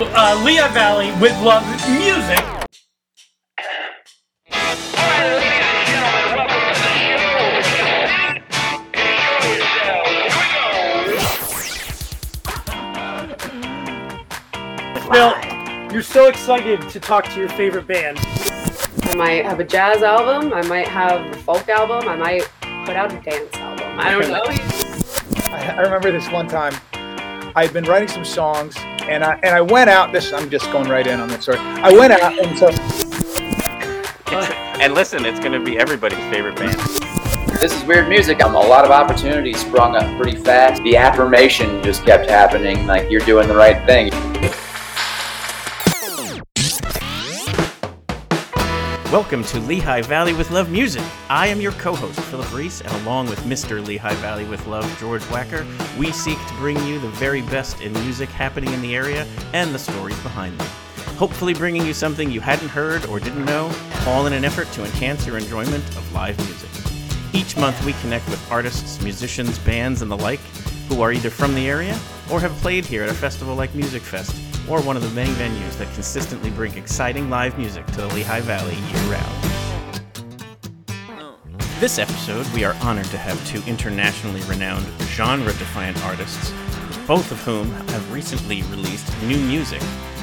uh, Lehigh Valley with Love Music. Bill, you're so excited to talk to your favorite band. I might have a jazz album. I might have a folk album. I might put out a dance album. I don't know. I, I remember this one time. I had been writing some songs, and I and I went out. This I'm just going right in on this story. I went out, and so And listen, it's going to be everybody's favorite band. This is weird music. Um, a lot of opportunities sprung up pretty fast. The affirmation just kept happening, like you're doing the right thing. Welcome to Lehigh Valley with Love Music. I am your co host, Philip Reese, and along with Mr. Lehigh Valley with Love, George Wacker, we seek to bring you the very best in music happening in the area and the stories behind them. Hopefully, bringing you something you hadn't heard or didn't know, all in an effort to enhance your enjoyment of live music. Each month, we connect with artists, musicians, bands, and the like who are either from the area or have played here at a festival like Musikfest or one of the many venues that consistently bring exciting live music to the Lehigh Valley year round. This episode, we are honored to have two internationally renowned genre defiant artists, both of whom have recently released new music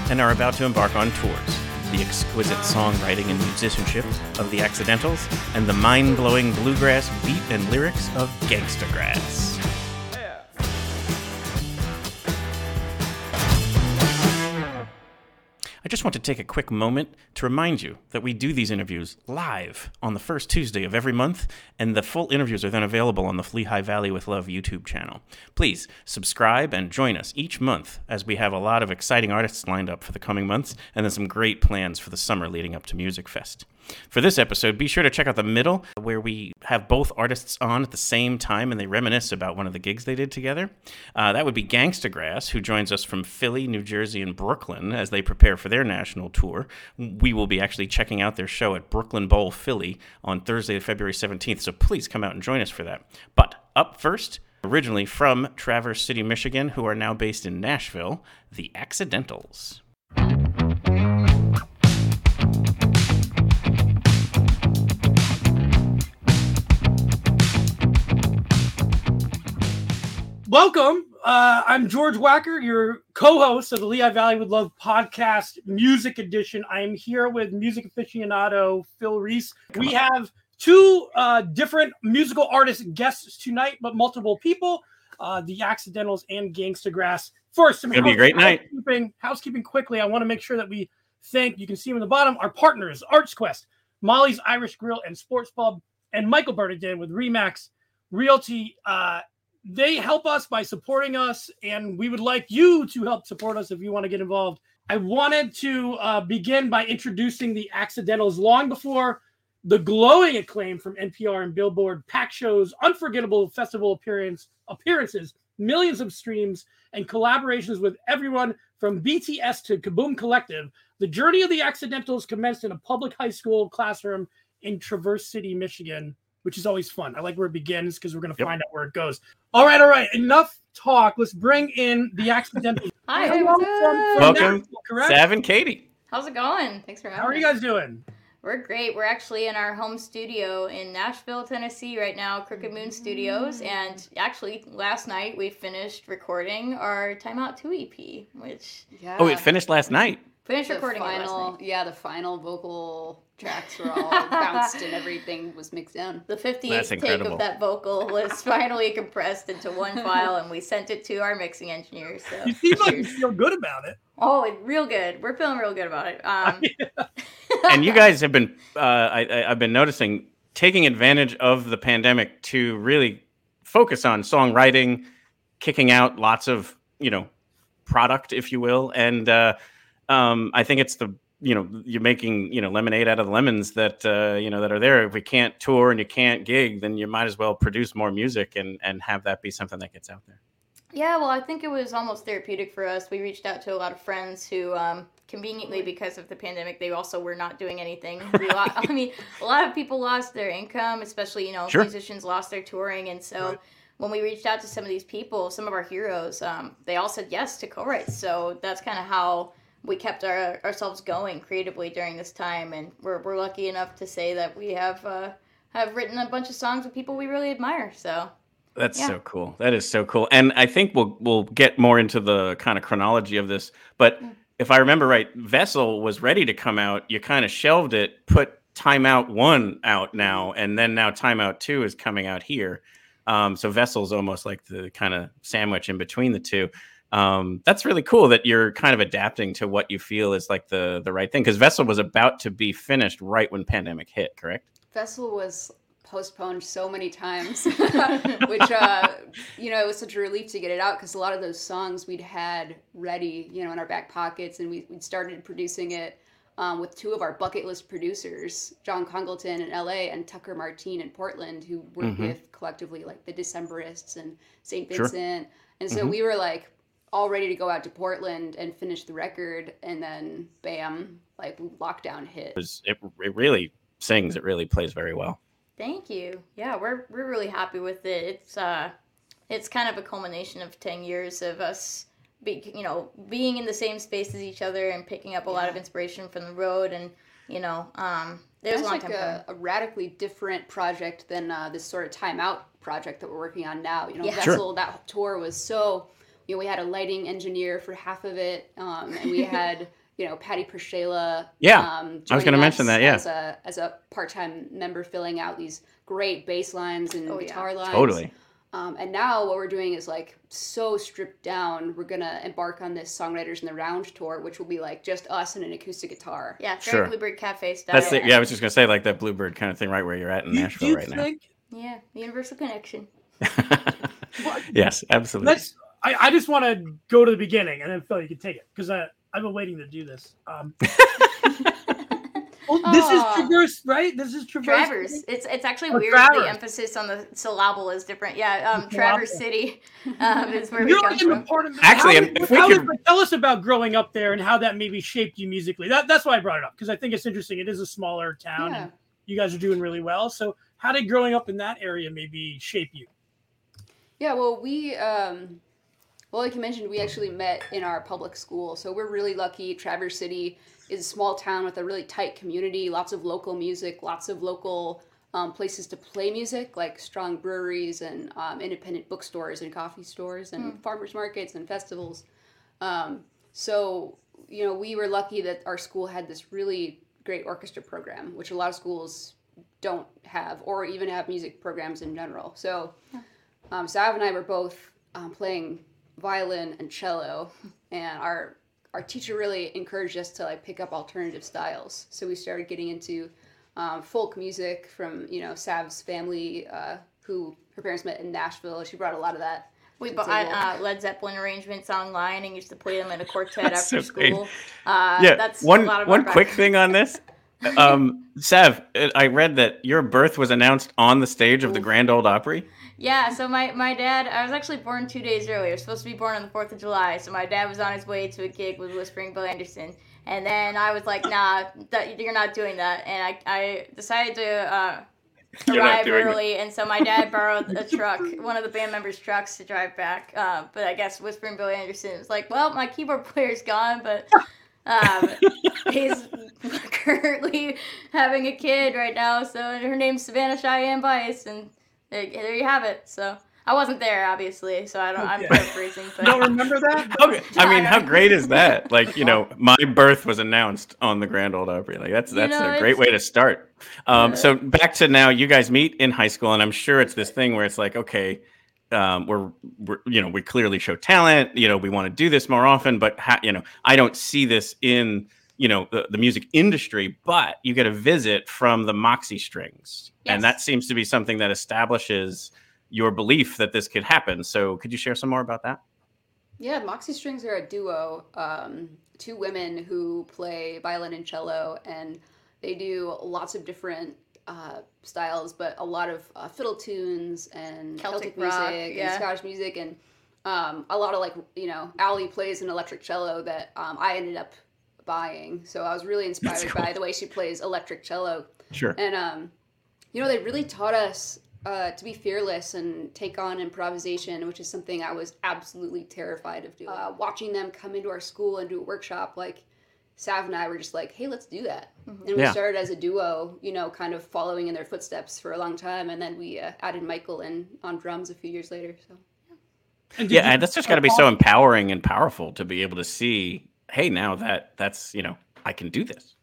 and are about to embark on tours. The exquisite songwriting and musicianship of The Accidentals, and the mind blowing bluegrass beat and lyrics of Gangsta Grass. I just want to take a quick moment to remind you that we do these interviews live on the first Tuesday of every month, and the full interviews are then available on the Lehigh Valley with Love YouTube channel. Please subscribe and join us each month as we have a lot of exciting artists lined up for the coming months, and then some great plans for the summer leading up to Musikfest. For this episode, be sure to check out the middle where we have both artists on at the same time and they reminisce about one of the gigs they did together. Uh, that would be Gangsta Grass, who joins us from Philly, New Jersey, and Brooklyn as they prepare for their national tour. We will be actually checking out their show at Brooklyn Bowl, Philly on Thursday, February 17th, so please come out and join us for that. But up first, originally from Traverse City, Michigan, who are now based in Nashville, the Accidentals. Welcome. Uh, I'm George Wacker, your co-host of the Lehigh Valley with Love podcast, Music Edition. I am here with music aficionado Phil Reese. We have two uh, different musical artist guests tonight, but multiple people. Uh, the Accidentals and Gangsta Grass. First, some Gonna be a great night. housekeeping, housekeeping quickly. I want to make sure that we thank. You can see them in the bottom. Our partners, Arts Quest, Molly's Irish Grill and Sports Pub, and Michael Bernardin with Remax Realty. Uh, they help us by supporting us, and we would like you to help support us if you want to get involved. I wanted to uh, begin by introducing the Accidentals long before the glowing acclaim from NPR and Billboard, pack shows, unforgettable festival appearance appearances, millions of streams, and collaborations with everyone from BTS to Kaboom Collective. The journey of the Accidentals commenced in a public high school classroom in Traverse City, Michigan, which is always fun. I like where it begins because we're going to Yep. find out where it goes. All right, all right. Enough talk. Let's bring in the Accidentals. Hi, Hello what's from- from? Welcome, Nashville, correct? Sav and Katie. How's it going? Thanks for having me. How are me. you guys doing? We're great. We're actually in our home studio in Nashville, Tennessee right now, Crooked Moon Studios. Mm. And actually, last night we finished recording our Timeout 2 EP, which Yeah. Oh, it finished last night. Finished the recording it last final, night. yeah, the final vocal tracks were all bounced and everything was mixed down. The 58th That's take of that vocal was finally compressed into one file, and we sent it to our mixing engineer. So, You seem like you feel good about it. oh, it- real good. We're feeling real good about it. Um, and you guys have been uh, I, I, i've been noticing taking advantage of the pandemic to really focus on songwriting kicking out lots of you know product if you will and uh, um, i think it's the you know you're making you know lemonade out of the lemons that uh, you know that are there if we can't tour and you can't gig then you might as well produce more music and and have that be something that gets out there Yeah, well, I think it was almost therapeutic for us. We reached out to a lot of friends who, um, conveniently because of the pandemic, they also were not doing anything. We lo- I mean, a lot of people lost their income, especially you know Sure. musicians lost their touring, and so. Right. When we reached out to some of these people, some of our heroes, um, they all said yes to co-writes. So that's kind of how we kept our, ourselves going creatively during this time, and we're, we're lucky enough to say that we have uh, have written a bunch of songs with people we really admire. So That's Yeah. so cool. That is so cool. And I think we'll we'll get more into the kind of chronology of this. But Mm. if I remember right, Vessel was ready to come out. You kind of shelved it, put Timeout One out now, and then now Timeout Two is coming out here. Um, so Vessel's almost like the kind of sandwich in between the two. Um, that's really cool that you're kind of adapting to what you feel is like the the right thing. Because Vessel was about to be finished right when pandemic hit, correct? Vessel was postponed so many times, which uh, you know it was such a relief to get it out because a lot of those songs we'd had ready, you know, in our back pockets, and we we started producing it um, with two of our bucket list producers, John Congleton in L.A. and Tucker Martine in Portland, who work Mhm. with collectively like the Decemberists and Saint Sure. Vincent, and so Mhm. we were like all ready to go out to Portland and finish the record, and then bam, like lockdown hit. It, was, it, it really sings. It really plays very well. Thank you. Yeah, we're we're really happy with it. It's uh, it's kind of a culmination of ten years of us, be, you know, being in the same space as each other and picking up a lot of inspiration from the road, and you know, um, it was a That's like a, a radically different project than uh, this sort of timeout project that we're working on now. You know, Yeah. Sure. That tour was so, you know, we had a lighting engineer for half of it, um, and we had, you know, Patty Pershela. Yeah, um, I was gonna mention that, yeah. as a as a part time member, filling out these great bass lines and Oh, yeah. guitar lines. Totally. Um, and now what we're doing is like so stripped down. We're gonna embark on this songwriters in the round tour, which will be like just us and an acoustic guitar. yeah, Sure. very Bluebird Cafe style. That's the, yeah. I was just gonna say like that Bluebird kind of thing, right where you're at in you- Nashville you right think- Yeah, the Universal Connection. now. yes, absolutely. Let's. I, I just want to go to the beginning, and then Phil, you can take it because I I've been waiting to do this. Um, well, this is Aw. Traverse, right? This is Traverse. Travers. It's it's actually Oh, weird. Travers. The emphasis on the syllable is different. Yeah, um, Traverse City um, is where we You're come in from. part of Actually, how, if- if we how could- is- tell us about growing up there and how that maybe shaped you musically. That, that's why I brought it up because I think it's interesting. It is a smaller town, Yeah. and you guys are doing really well. So, how did growing up in that area maybe shape you? Yeah, well, we, um, well, like you mentioned, we actually met in our public school. So we're really lucky. Traverse City is a small town with a really tight community, lots of local music, lots of local um, places to play music, like strong breweries and um, independent bookstores and coffee stores and farmers markets and festivals. Um, so, you know, we were lucky that our school had this really great orchestra program, which a lot of schools don't have, or even have music programs in general. So, um, Sav and I were both um, playing violin and cello, and our our teacher really encouraged us to like pick up alternative styles. So we started getting into um, folk music from you know Sav's family, uh, who her parents met in Nashville. She brought a lot of that. We to the bought uh, Led Zeppelin arrangements online and used to play them in a quartet That's after so school. Uh, yeah. that's a one lot of one our quick thing on this. Um, Sav, uh, I read that your birth was announced on the stage of the Grand Ole Opry. Yeah, so my, my dad, I was actually born two days earlier. I was supposed to be born on the 4th of July. So my dad was on his way to a gig with Whispering Bill Anderson. And then I was like, nah, that, you're not doing that. And I, I decided to uh, arrive doing it. early. And so my dad borrowed a truck, one of the band members' trucks to drive back. Uh, but I guess Whispering Bill Anderson was like, well, my keyboard player's gone, but um, he's currently having a kid right now. So her name's Savannah Cheyenne Bice. And there, there you have it. So I wasn't there, obviously, so I don't. I'm Okay. paraphrasing, but don't remember that? How, I mean, how great is that? Like, you know, my birth was announced on the Grand Ole Opry. Like, that's You that's know, a great it's- way to start. Um, Yeah. so back to now, you guys meet in high school, and I'm sure it's this thing where it's like, okay, um, we're, we're you know we clearly show talent. You know, we want to do this more often, but ha- you know, I don't see this in you know the, the music industry. But you get a visit from the Moxie Strings, and that seems to be something that establishes your belief that this could happen. So, could you share some more about that? Yeah, Moxie Strings are a duo, um, two women who play violin and cello, and they do lots of different uh, styles, but a lot of uh, fiddle tunes and Celtic Celtic, rock, music yeah. and Scottish music, and um, a lot of like you know, ali plays an electric cello that um, I ended up buying, so I was really inspired cool. by the way she plays electric cello. Sure. And um, you know, they really taught us uh, to be fearless and take on improvisation, which is something I was absolutely terrified of doing. Uh, watching them come into our school and do a workshop, like Sav and I were just like, hey, let's do that. Mm-hmm. And we Yeah. started as a duo, you know, kind of following in their footsteps for a long time. And then we uh, added Michael in on drums a few years later. So And Yeah, you- and that's just got to be so empowering and powerful to be able to see, hey, now that that's you know I can do this.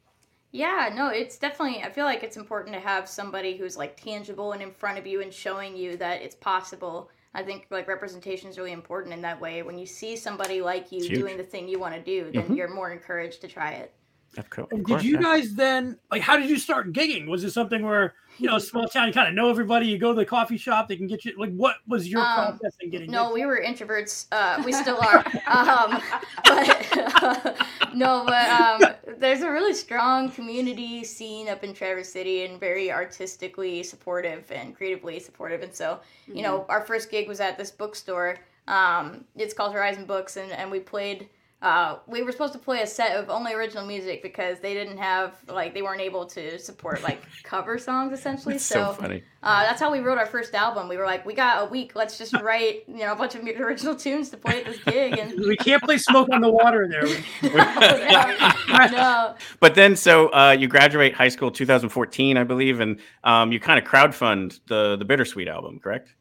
Yeah, no, it's definitely. I feel like it's important to have somebody who's like tangible and in front of you and showing you that it's possible. I think like representation is really important in that way. When you see somebody like you doing the thing you want to do, then Mhm. you're more encouraged to try it. Of, co- of And course, did you yeah. guys then like how did you start gigging? Was it something where you know small town you kind of know everybody? You go to the coffee shop, they can get you. Like what was your Um, process in getting? No, gigs? we were introverts. Uh, we still are. Um, but no, but um, there's a really strong community scene up in Traverse City and very artistically supportive and creatively supportive. And so, you know, our first gig was at this bookstore. Um, it's called Horizon Books, and, and we played. Uh, we were supposed to play a set of only original music because they didn't have like they weren't able to support like cover songs essentially. It's so funny. Uh, that's how we wrote our first album. We were like, we got a week. Let's just write, you know, a bunch of original tunes to play at this gig. And we can't play smoke on the water there. We- no, no, But then, so uh, you graduate high school 2014, I believe, and um, you kind of crowdfund the the Bittersweet album, correct?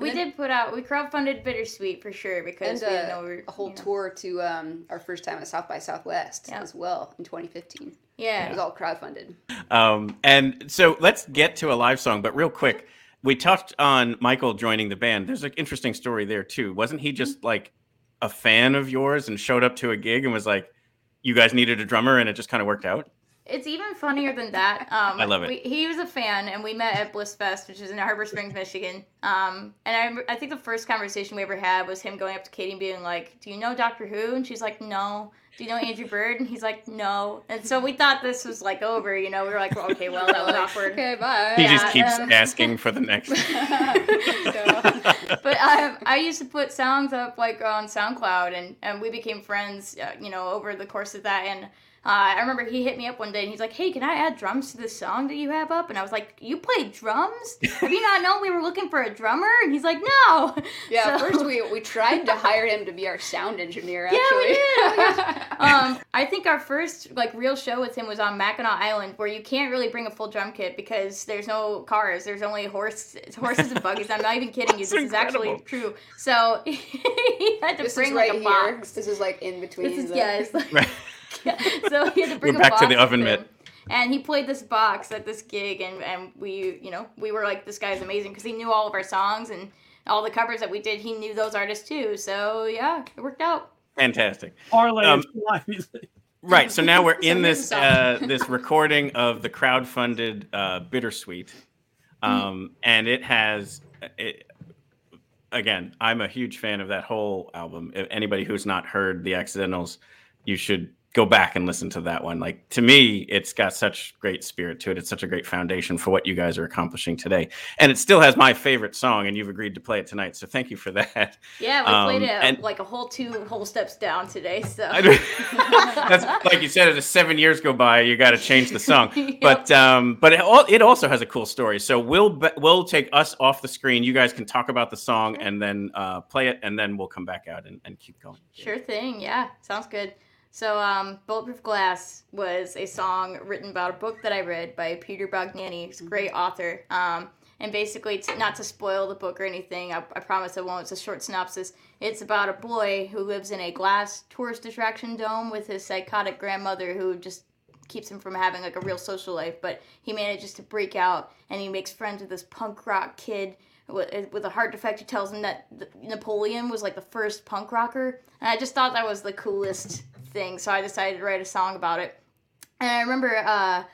We did put out. We crowdfunded Bittersweet for sure because and we didn't uh, know we were a whole you know. tour to um, our first time at South by Southwest Yeah. as well in 2015. Yeah, It was all crowdfunded. Um, and so let's get to a live song, but real quick, we touched on Michael joining the band. There's an interesting story there too. Wasn't he just like a fan of yours and showed up to a gig and was like, "You guys needed a drummer," and it just kind of worked out? It's even funnier than that. Um, I love it. We, he was a fan, and we met at Bliss Fest, which is in Harbor Springs, Michigan. Um, and I, I think the first conversation we ever had was him going up to Katie and being like, "Do you know Doctor Who?" And she's like, "No." Do you know Andrew Bird? And he's like, "No." And so we thought this was like over. You know, we were like, well, "Okay, well, that was awkward." Okay, bye. He Yeah, just keeps um, asking for the next. but I, I used to put songs up like on SoundCloud, and, and we became friends, uh, you know, over the course of that. And uh, I remember he hit me up one day, and he's like, "Hey, can I add drums to this song that you have up?" And I was like, "You play drums? Have you not known we were looking for a drummer?" And he's like, "No." Yeah, So- first we, we tried to hire him to be our sound engineer, Yeah, we did. My gosh. um, I think our first like real show with him was on Mackinac Island, where you can't really bring a full drum kit because there's no cars. There's only horse, horses and buggies. I'm not even kidding you. That's This is actually true. So he had to this bring is right like a here. box. This is like in between. This is the- yeah. It's like, Right. So he had to bring We're a back to the oven mitt. And he played this box at this gig, and, and we, you know, we were like, this guy's amazing because he knew all of our songs and all the covers that we did. He knew those artists too. So yeah, it worked out. Fantastic. parlay Um, into live music. Right. So now we're in this uh, this recording of the crowdfunded uh, Bittersweet, um, and it has. It, again, I'm a huge fan of that whole album. If anybody who's not heard the Accidentals, you should go back and listen to that one. Like to me, it's got such great spirit to it. It's such a great foundation for what you guys are accomplishing today, and it still has my favorite song. And you've agreed to play it tonight, so thank you for that. Yeah, we played Um, it and- like a whole two whole steps down today. So That's like you said. As seven years go by, you got to change the song. Yep. But um, but it, al- it also has a cool story. So we'll be- we'll take us off the screen. You guys can talk about the song and then uh, play it, and then we'll come back out and, and keep going. Sure thing. Yeah, sounds good. So, um, Bulletproof Glass was a song written about a book that I read by Peter Bognanni. He's a great author. Um, and basically, to, not to spoil the book or anything, I, I promise I won't. It's a short synopsis. It's about a boy who lives in a glass tourist attraction dome with his psychotic grandmother who just keeps him from having like a real social life. But he manages to break out and he makes friends with this punk rock kid with, a heart defect who tells him that Napoleon was like the first punk rocker. And I just thought that was the coolest thing, so I decided to write a song about it. And I remember uh,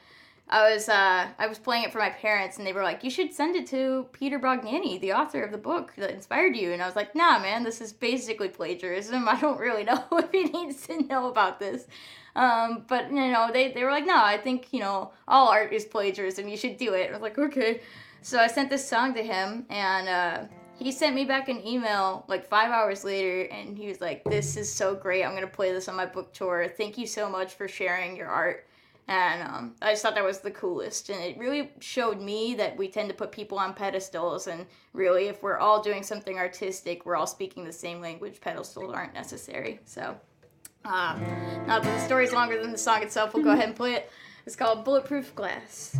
I was uh, I was playing it for my parents, and they were like, "You should send it to Peter Bognanni, the author of the book that inspired you." And I was like, "Nah, man, this is basically plagiarism. I don't really know if he needs to know about this." Um, but you know, they, they were like, "No, I think you know all art is plagiarism. You should do it." I was like, "Okay." So I sent this song to him, and uh, he sent me back an email like five hours later, and he was like, "This is so great. I'm gonna play this on my book tour. Thank you so much for sharing your art." And um, I just thought that was the coolest, and it really showed me that we tend to put people on pedestals, and really, if we're all doing something artistic, we're all speaking the same language. Pedestals aren't necessary. So Uh, now that the story's longer than the song itself, we'll go ahead and play it. It's called Bulletproof Glass.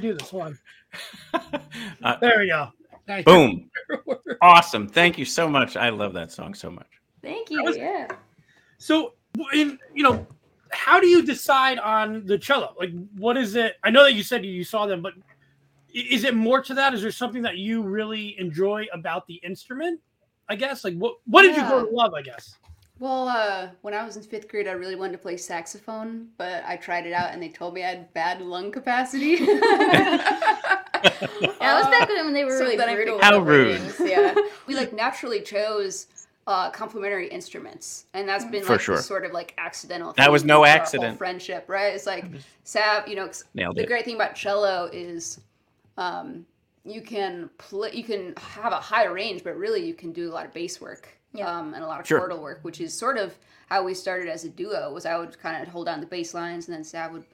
Do this one? Uh, There we go. Thank you. Boom. Awesome. Thank you so much. I love that song so much. Thank you. was- Yeah. So, in you know, how do you decide on the cello? Like, what is it? I know that you said you saw them, but is it more to that? Is there something that you really enjoy about the instrument? I guess. Like, what what did you grow to love? I guess. Well, uh, when I was in fifth grade, I really wanted to play saxophone, but I tried it out and they told me I had bad lung capacity. Yeah, it was back when they were So really then brutal. figured- How rude. ratings, Yeah. we like naturally chose uh, complementary instruments, and that's been For like sure. sort of like accidental. That was no for whole accident. friendship, right? It's like Sav, you know, 'cause Nailed the it. great thing about cello is um, you can play, you can have a high range, but really you can do a lot of bass work Yeah. um, and a lot of Sure. chordal work, which is sort of how we started as a duo. Was I would kind of hold down the bass lines, and then Sav would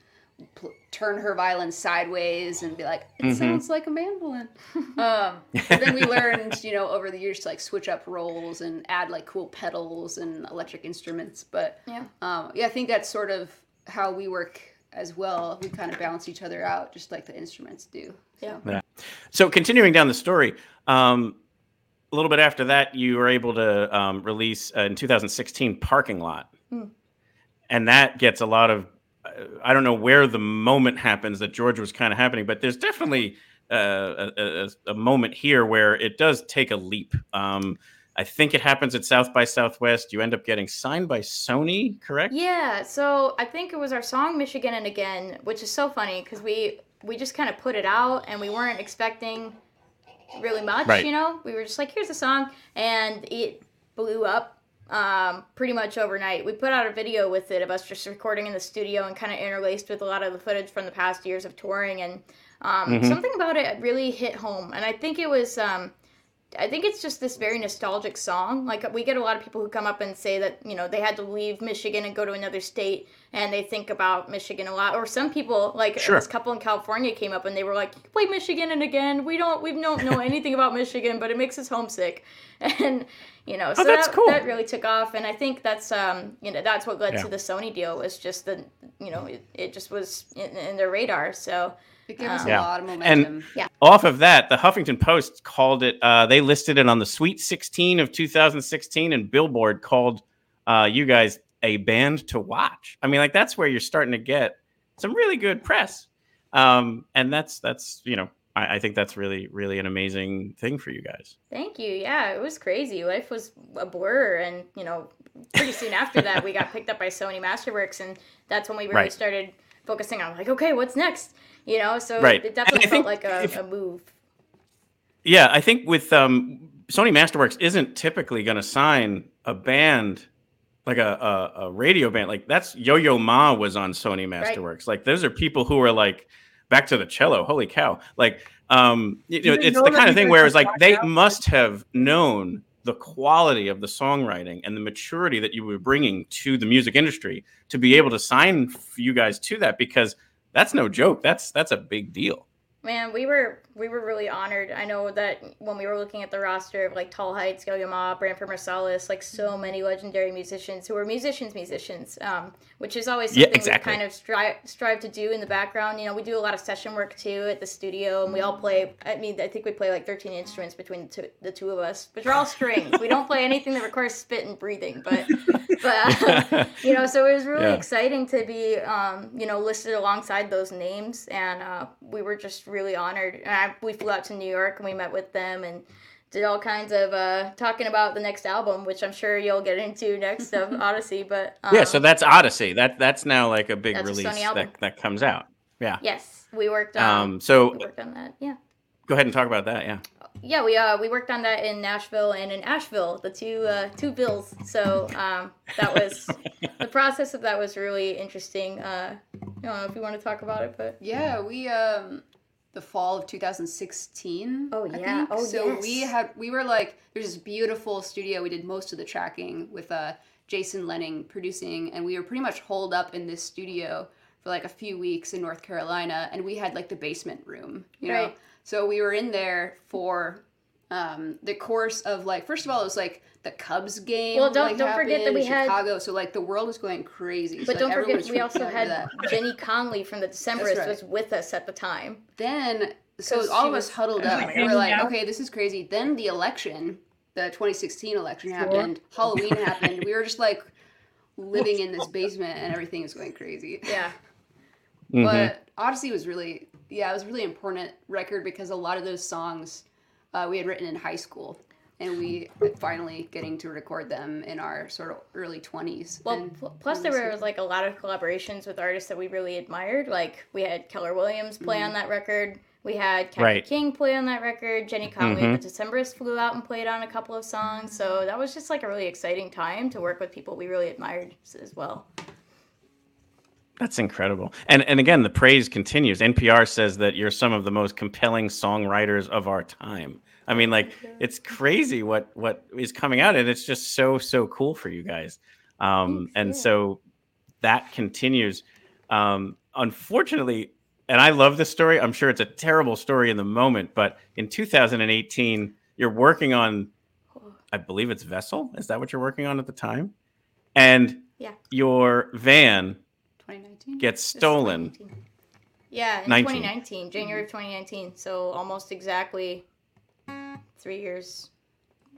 pl- turn her violin sideways and be like, "It Mhm. sounds like a mandolin." um, but then we learned, you know, over the years to like switch up roles and add like cool pedals and electric instruments. But Yeah. um, yeah, I think that's sort of how we work as well. We kind of balance each other out, just like the instruments do. Yeah. So continuing down the story, um, a little bit after that, you were able to um, release uh, in 2016 "Parking Lot," Hmm. and that gets a lot of. uh, I don't know where the moment happens that George was kind of happening, but there's definitely uh, a, a, a moment here where it does take a leap. Um, I think it happens at South by Southwest. You end up getting signed by Sony, correct? Yeah, so I think it was our song Michigan and Again, which is so funny because we we just kind of put it out and we weren't expecting really much, Right. you know. We were just like, here's a song, and it blew up um, pretty much overnight. We put out a video with it of us just recording in the studio and kind of interlaced with a lot of the footage from the past years of touring, and um, Mhm. something about it really hit home. And I think it was. Um, I think it's just this very nostalgic song. Like we get a lot of people who come up and say that you know they had to leave Michigan and go to another state, and they think about Michigan a lot. Or some people, like Sure. this couple in California, came up and they were like, "You "Play Michigan and again, we don't we don't know anything about Michigan, but it makes us homesick." And you know, so that's that, cool. that really took off. And I think that's um you know that's what led Yeah. to the Sony deal was just the you know it, it just was in, in their radar. So It gave us Um, a Yeah. lot of And- momentum. Off of that, the Huffington Post called it. Uh, they listed it on the Sweet 16 of 2016, and Billboard called uh, you guys a band to watch. I mean, like that's where you're starting to get some really good press, um, and that's that's you know I, I think that's really really an amazing thing for you guys. Thank you. Yeah, it was crazy. Life was a blur, and you know, pretty soon after that, we got picked up by Sony Masterworks, and that's when we really Right. started focusing on like, okay, what's next? You know, so Right. it definitely felt think like a, if- a move. Yeah, I think with um, Sony Masterworks isn't typically going to sign a band like a, a, a radio band. Like that's Yo Yo Ma was on Sony Masterworks. Like those are people who are like back to the cello. Holy cow! Like um, you know, it's know the kind of thing where it's like they out? must have known the quality of the songwriting and the maturity that you were bringing to the music industry to be able to sign you guys to that because that's no joke. That's that's a big deal. Man, we were we were really honored. I know that when we were looking at the roster of like Tall Heights, Yo-Yo Ma, Branford Marsalis, like so many legendary musicians who are musicians, musicians, um, which is always Yeah, something exactly. we kind of strive strive to do in the background. You know, we do a lot of session work too at the studio, and we all play. I mean, I think we play like thirteen instruments between the two, the two of us, But which are all strings. we don't play anything that requires spit and breathing, but but um, you know, so it was really Yeah. exciting to be, um, you know, listed alongside those names, and uh, we were just really honored. And I, we flew out to New York and we met with them and did all kinds of uh, talking about the next album, which I'm sure you'll get into next of Odyssey. But um, yeah, so that's Odyssey. That that's now like a big That's a release that, that comes out. Yeah. yes, we worked. Um, Um, so we worked on that. Yeah. go ahead and talk about that. Yeah. Yeah, we uh we worked on that in Nashville and in Asheville, the two uh two bills. So um that was the process of that was really interesting. Uh I don't know if you want to talk about it, but Yeah, we um the fall of 2016. Oh, yeah. Oh, so we had we were like there's this beautiful studio. We did most of the tracking with uh Jason Lehning producing, and we were pretty much holed up in this studio for like a few weeks in North Carolina, and we had like the basement room, you know. So we were in there for um, the course of like first of all it was like the Cubs game. Well, don't- like, don't forget that we in had- Chicago. So like the world was going crazy. but so, don't like, forget we also had that. Jenny Conlee from the Decemberists right. was with us at the time. then so all of us huddled up. my We were like, Yeah. okay, this is crazy. Then the election, the 2016 election happened. Halloween happened. We were just like living in this basement, and everything was going crazy. Yeah. Mhm. But Odyssey was really, yeah, it was a really important record because a lot of those songs uh, we had written in high school, and we finally getting to record them in our sort of early 20s. Well, and pl- plus there release was like a lot of collaborations with artists that we really admired. Like we had Keller Williams play on that record. We had Kathy Right. King play on that record. Jenny Conlee Mhm. the Decemberists flew out and played on a couple of songs. So that was just like a really exciting time to work with people we really admired as well. That's incredible. And and again, the praise continues. NPR says that you're some of the most compelling songwriters of our time. I mean, like it's crazy what what is coming out, and it's just so so cool for you guys. Um, and so that continues. Um, unfortunately, and I love this story. I'm sure it's a terrible story in the moment, but in 2018, you're working on, I believe it's Vessel. Is that what you're working on at the time? And Yeah. your van 2019. gets stolen. 2019. Yeah, in 19. 2019, January of 2019. So almost exactly three years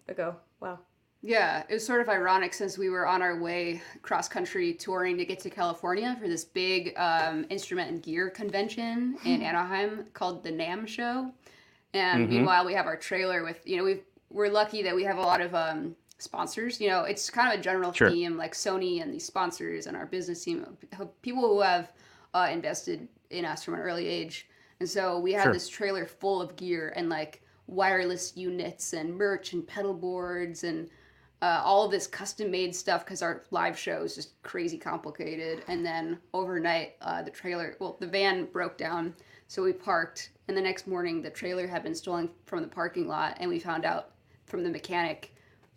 ago. Wow. Yeah, it was sort of ironic since we were on our way cross country touring to get to California for this big um, instrument and gear convention in Anaheim called the NAMM Show. And Mhm. meanwhile, we have our trailer with, you know, we've we're lucky that we have a lot of um, sponsors. You know, it's kind of a general Sure. theme, like Sony and these sponsors and our business team, people who have uh, invested in us from an early age. And so we had Sure. this trailer full of gear and like wireless units and merch and pedal boards and uh, all of this custom made stuff because our live show is just crazy complicated. And then overnight, uh, the trailer, well, the van broke down. So we parked. And the next morning, the trailer had been stolen from the parking lot. And we found out from the mechanic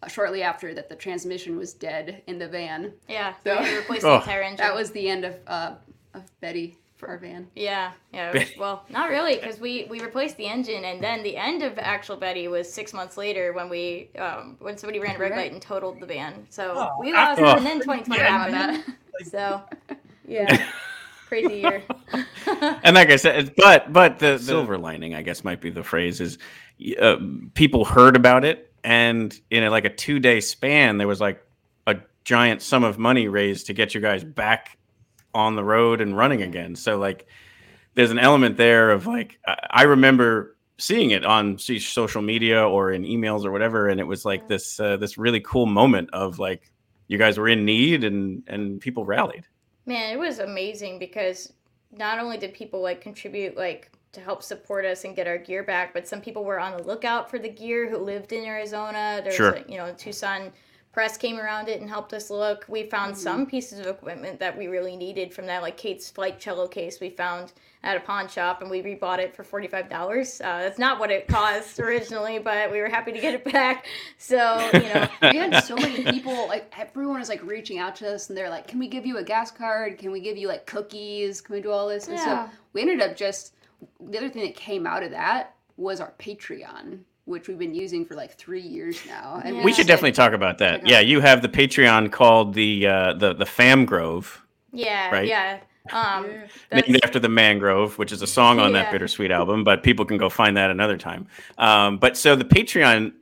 shortly after that the transmission was dead in the van. Yeah, So- we had to replace Oh. the entire engine. That was the end of, uh, of Betty for our van. Yeah, yeah. was- well, not really, because we we replaced the engine, and then the end of actual Betty was six months later when we um, when somebody ran a red light and totaled the van. So Oh, we lost, oh. and then 2020 happened. That. So yeah, crazy year. and like I said, but but the, silver lining, I guess, might be the phrase is uh, people heard about it, and in a, like a two day span, there was like a giant sum of money raised to get you guys back on the road and running again. So like, there's an element there of like I, remember seeing it on social media or in emails or whatever, and it was like this uh, this really cool moment of like you guys were in need and and people rallied. Man, it was amazing because not only did people like contribute like to help support us and get our gear back, but some people were on the lookout for the gear who lived in Arizona. There's Sure. a, you know, Tucson press came around it and helped us look. We found some pieces of equipment that we really needed from that, like Kate's flight cello case we found at a pawn shop and we rebought it for $45. Uh, that's not what it cost originally, but we were happy to get it back. So, you know, we had so many people like everyone was like reaching out to us and they're like can we give you a gas card can we give you like cookies can we do all this and Yeah. so we ended up just the other thing that came out of that was our patreon which we've been using for like three years now and Yeah. We should definitely talk about that. Yeah, you have the Patreon called the uh, the the Fam Grove, yeah, Right. yeah. Um, Yeah. named after the Mangrove, which is a song on that bittersweet album. But people can go find that another time. Um, but so the Patreon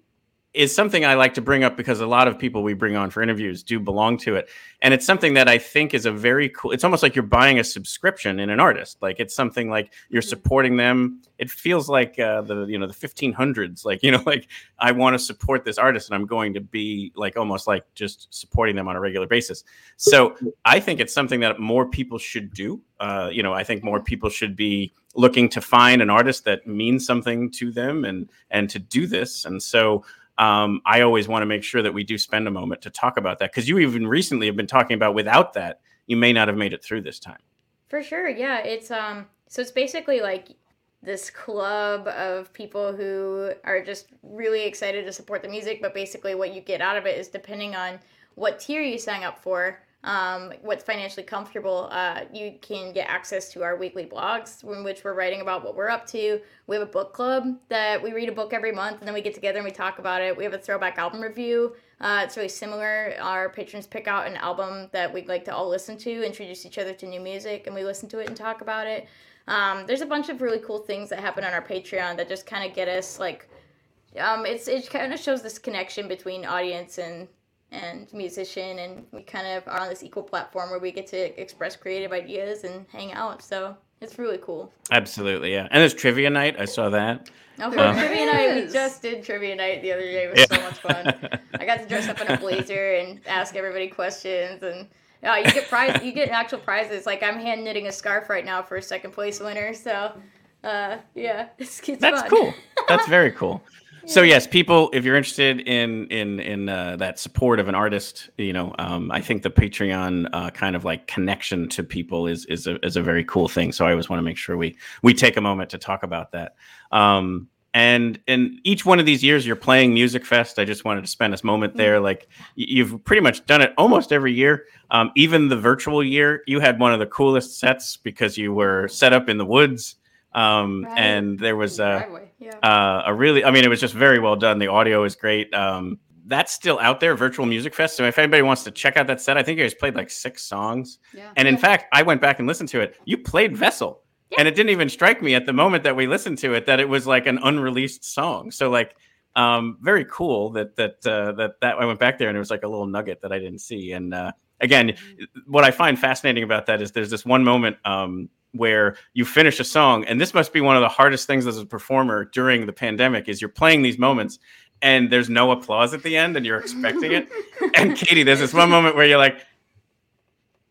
is something I like to bring up because a lot of people we bring on for interviews do belong to it, and it's something that I think is a very cool. It's almost like you're buying a subscription in an artist. Like it's something like you're supporting them. It feels like uh, the you know the 1500s. Like you know like I want to support this artist and I'm going to be like almost like just supporting them on a regular basis. So I think it's something that more people should do. Uh, you know, I think more people should be looking to find an artist that means something to them and and to do this. And so um, I always want to make sure that we do spend a moment to talk about that because you even recently have been talking about without that you may not have made it through this time. For sure, yeah. It's um so it's basically like this club of people who are just really excited to support the music, but basically what you get out of it is depending on what tier you sign up for, um, what's financially comfortable, uh, you can get access to our weekly blogs in which we're writing about what we're up to. We have a book club that we read a book every month and then we get together and we talk about it. We have a throwback album review. Uh, it's really similar. Our patrons pick out an album that we'd like to all listen to, introduce each other to new music, and we listen to it and talk about it. Um, there's a bunch of really cool things that happen on our Patreon that just kind of get us like, um, it's it kind of shows this connection between audience and and musician, and we kind of are on this equal platform where we get to express creative ideas and hang out. So it's really cool. Absolutely, yeah. And there's trivia night. I saw that. Now for Uh, trivia night, we just did trivia night the other day. It was so much fun. I got to dress up in a blazer and ask everybody questions, and yeah, you get prize, you get actual prizes. Like I'm hand knitting a scarf right now for a second place winner. So, uh, yeah, it's, it's That's fun. cool. That's very cool. So yes, people, if you're interested in in in uh, that support of an artist, you know, um, I think the Patreon uh, kind of like connection to people is is a, is a very cool thing. So I always want to make sure we we take a moment to talk about that. Um, and in each one of these years, you're playing Musikfest. I just wanted to spend this moment there. Like you've pretty much done it almost every year. Um, even the virtual year, you had one of the coolest sets because you were set up in the woods. Um, Right. and there was uh, driveway. Yeah. uh, a really i mean it was just very well done the audio is great um, that's still out there virtual Musikfest so if anybody wants to check out that set i think you guys played like six songs Yeah. and in Yeah. fact i went back and listened to it you played vessel and it didn't even strike me at the moment that we listened to it that it was like an unreleased song so like um, very cool that that uh, that that i went back there and it was like a little nugget that i didn't see and uh, again what i find fascinating about that is there's this one moment um, where you finish a song and this must be one of the hardest things as a performer during the pandemic is you're playing these moments and there's no applause at the end, and you're expecting it. And Katie, there's this one moment where you're like,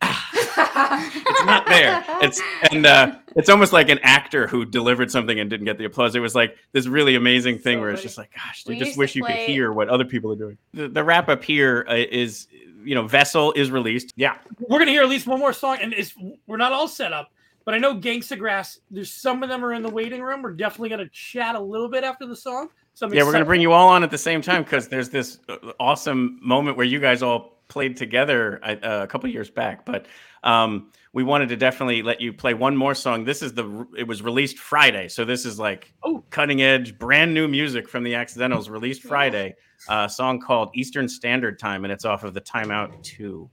it's not there. It's and uh, it's almost like an actor who delivered something and didn't get the applause. It was like this really amazing thing So where it's just like, gosh, We you just used to wish you could hear what other people are doing. The, the wrap up here uh, is, you know, Vessel is released. Yeah, We're gonna hear at least one more song, and it's we're not all set up, but I know Gangsta Grass. There's some of them are in the waiting room. We're definitely gonna chat a little bit after the song. So I'm yeah, we're gonna bring you all on at the same time because there's this uh, awesome moment where you guys all played together uh, a couple years back. But um, we wanted to definitely let you play one more song. This is the it was released Friday, so this is like Oh. cutting edge, brand new music from the Accidentals, released Friday. A song called Eastern Standard Time, and it's off of the Timeout Two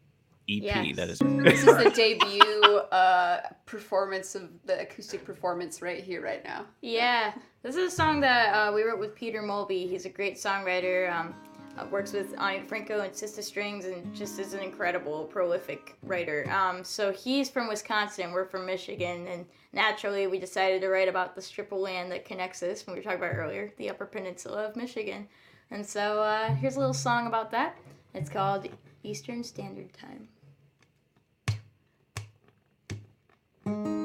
EP. Yes. That is This is the debut uh, performance of the acoustic performance right here, right now. Yeah, this is a song that uh, we wrote with Peter Mulvey. He's a great songwriter. Um, uh, works with Ani Franco and Sista Strings, and just is an incredible, prolific writer. Um, so he's from Wisconsin. We're from Michigan, and naturally, we decided to write about the strip of land that connects us. When we were talking about earlier, the Upper Peninsula of Michigan. And so uh, here's a little song about that. It's called Eastern Standard Time. The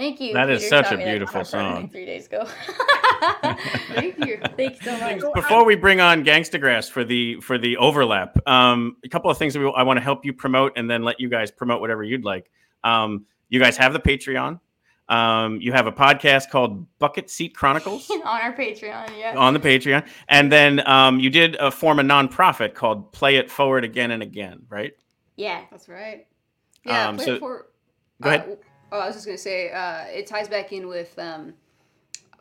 thank you. That is Peter such a beautiful off song. Three days ago. Thank you. Thank you so much. Before we bring on Gangsta Grass for the for the overlap, um, a couple of things that we, I want to help you promote, and then let you guys promote whatever you'd like. Um, you guys have the Patreon. Um, you have a podcast called Bucket Seat Chronicles on our Patreon. Yeah. on the Patreon, and then um, you did uh, form a nonprofit called Play It Forward Again and Again, right? Yeah. That's right. Yeah, Um, play so- it for. Go ahead. Uh, oh, I was just gonna say uh, it ties back in with um,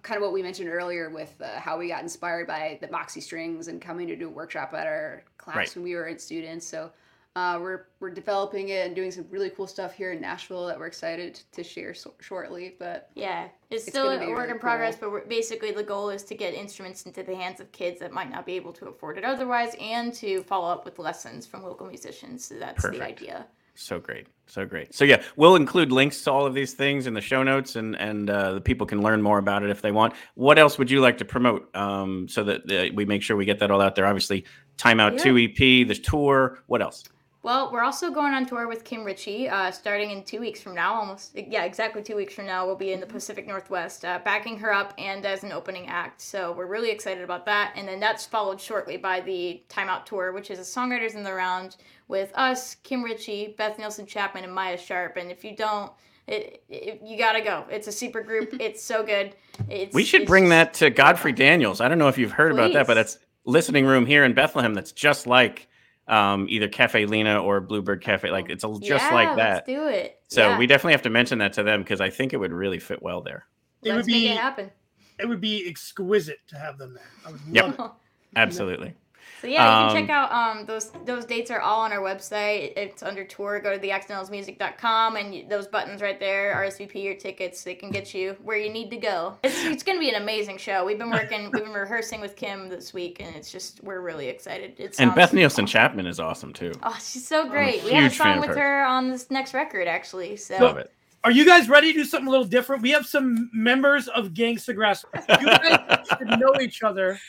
kind of what we mentioned earlier with uh, how we got inspired by the Moxie Strings and coming to do a workshop at our class Right. when we were in students. So uh, we're we're developing it and doing some really cool stuff here in Nashville that we're excited to share so- shortly. But Yeah, it's, It's still a work really in progress, cool. but we're, basically the goal is to get instruments into the hands of kids that might not be able to afford it otherwise, and to follow up with lessons from local musicians. So that's the idea. So great, so great. So yeah, we'll include links to all of these things in the show notes, and and uh, the people can learn more about it if they want. What else would you like to promote, um, so that uh, we make sure we get that all out there? Obviously, Timeout Yeah. Two EP, the tour. What else? Well, we're also going on tour with Kim Richey, uh, starting in two weeks from now. Almost, yeah, exactly two weeks from now. We'll be in the Pacific Northwest, uh, backing her up and as an opening act. So we're really excited about that. And then that's followed shortly by the Timeout tour, which is a songwriters in the round with us, Kim Richey, Beth Nielsen Chapman, and Maia Sharp. And if you don't, it, it, you gotta go. It's a super group. It's so good. It's, We should it's bring that to Godfrey Daniels. I don't know if you've heard about that, but Please. it's listening room here in Bethlehem. That's just like um, either Cafe Lena or Bluebird Cafe. Like it's a, just yeah, like Let's that. do it. So Yeah, we definitely have to mention that to them because I think it would really fit well there. It let's would make be it happen. it would be exquisite to have them there. I would Yep. love it. Absolutely. So yeah, you Um, can check out um, those those dates are all on our website. It's under tour. Go to theaccidentalsmusic.com and you, those buttons right there, RSVP your tickets. They can get you where you need to go. It's, it's going to be an amazing show. We've been working, we've been rehearsing with Kim this week, and it's just we're really excited. It And Beth Nielsen Chapman is awesome too. Oh, she's so great. We have a song with hers. her on this next record, actually. So Love it. Are you guys ready to do something a little different? We have some members of Gangsta Grass. You guys should know each other.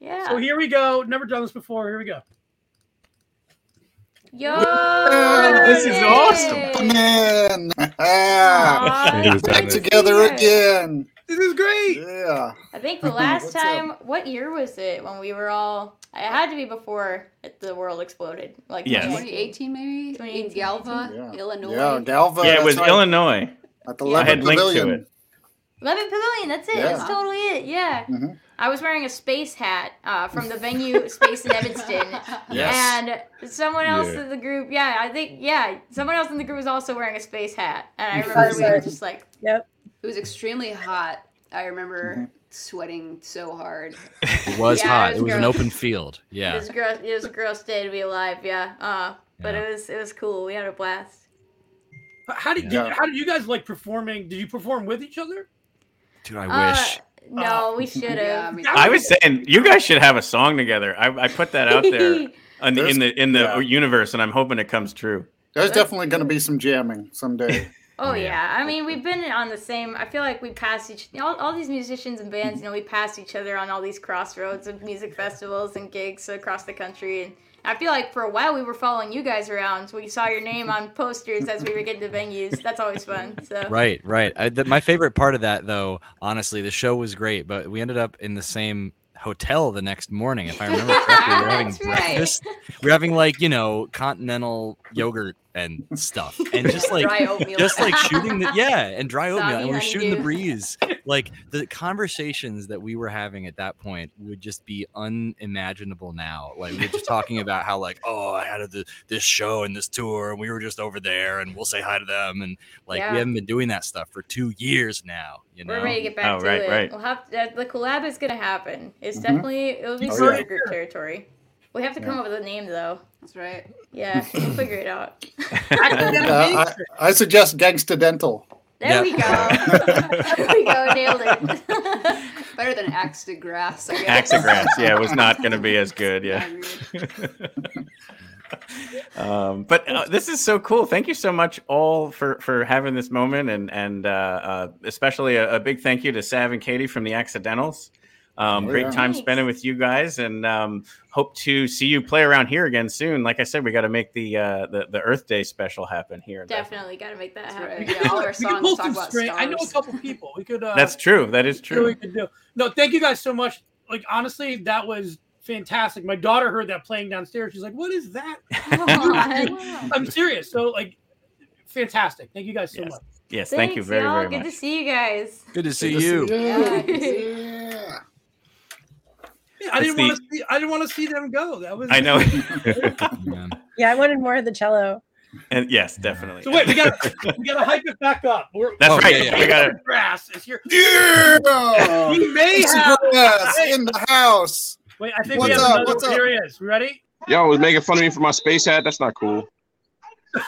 Yeah. So here we go. Never done this before. Here we go. Yo, This is awesome. Man, Aw, back together again. This is great. Yeah. I think the last What's up? time, what year was it when we were all? It had to be before the world exploded. Like Yes. 2018 maybe in 2018, Galva, Yeah. Illinois. Yeah, Galva. yeah, it was right, Illinois. At the Yeah. I had linked to it. Levin Pavilion. That's it. Yeah. That's totally it. Yeah. Mhm. I was wearing a space hat uh, from the venue Space in Yes. And someone else Yeah. in the group, yeah, I think, yeah, someone else in the group was also wearing a space hat. And I remember we were just like, yep. It was extremely hot. I remember Mm-hmm. sweating so hard. It was Yeah, hot. it It was was, an open field. Yeah. it Yeah. was a gross, it was a gross day to be alive. Yeah. Uh, but Yeah. it was, it was cool. We had a blast. How did Yeah. you, how did you guys like performing? Did you perform with each other? Dude, I Uh, wish. no, we should Yeah, I have. mean, I was saying you guys should have a song together. I, I put that out there in the, in the in the Yeah. universe, and I'm hoping it comes true. There's definitely going to be some jamming someday. Oh Yeah. yeah, I mean we've been on the same. I feel like we passed each all, all these musicians and bands. You know, we passed each other on all these crossroads of music festivals and gigs across the country. And I feel like for a while we were following you guys around. We saw your name on posters as we were getting to venues. That's always fun. So Right, right. I, the, my favorite part of that, though, honestly, the show was great, but we ended up in the same hotel the next morning, if I remember correctly. We were having right. breakfast. We were having like you know continental yogurt and stuff, and just like just like shooting the yeah and dry oatmeal Soggy and we're shooting the breeze like the conversations that we were having at that point would just be unimaginable now like we're just talking about how like oh i had the, this show and this tour and we were just over there and we'll say hi to them and like Yeah. we haven't been doing that stuff for two years now you know we're ready to get back Oh, to right, it. right. We'll have to, the collab is gonna happen. It's Mhm. definitely it'll be Oh, super yeah. group territory. We have to come up with a name though. That's right. Yeah, we'll figure it out. Uh, I, I suggest Gangsta Dental. There we go. there we go. Nailed it. Better than axe to grass. I guess. Axograss, yeah, was not going to be as good. Yeah. Um, but uh, this is so cool. Thank you so much all for for having this moment, and and uh, uh, especially a, a big thank you to Sav and Katie from the Accidentals. Um, Oh, great yeah. time Thanks. spending with you guys, and um, hope to see you play around here again soon. Like I said, we got to make the, uh, the the Earth Day special happen here. Definitely got to make that happen. right. Yeah, all our we could songs pull talk some about string. I know a couple people. We could. Uh, That's true. That is sure we true. could do. No, thank you guys so much. Like honestly, that was fantastic. My daughter heard that playing downstairs. She's like, "What is that?" Aw. I'm serious. So like, fantastic. Thank you guys so Yes. much. Yes, thank you Thanks, very, y'all. very Good to see you guys. Good to see Good to you. Yeah. I didn't want to see. I didn't want to see them go. That was. I know. Yeah, I wanted more of the cello. and yes, definitely. So wait, we got we got to hype it back up. We're, That's Oh, right. yeah, yeah. We got it. grass is here. Yeah. We may It's have. grass in the house. Wait, I think What's we have up? another. What's up? Here he is. We ready? Y'all was making fun of me for my space hat. That's not cool.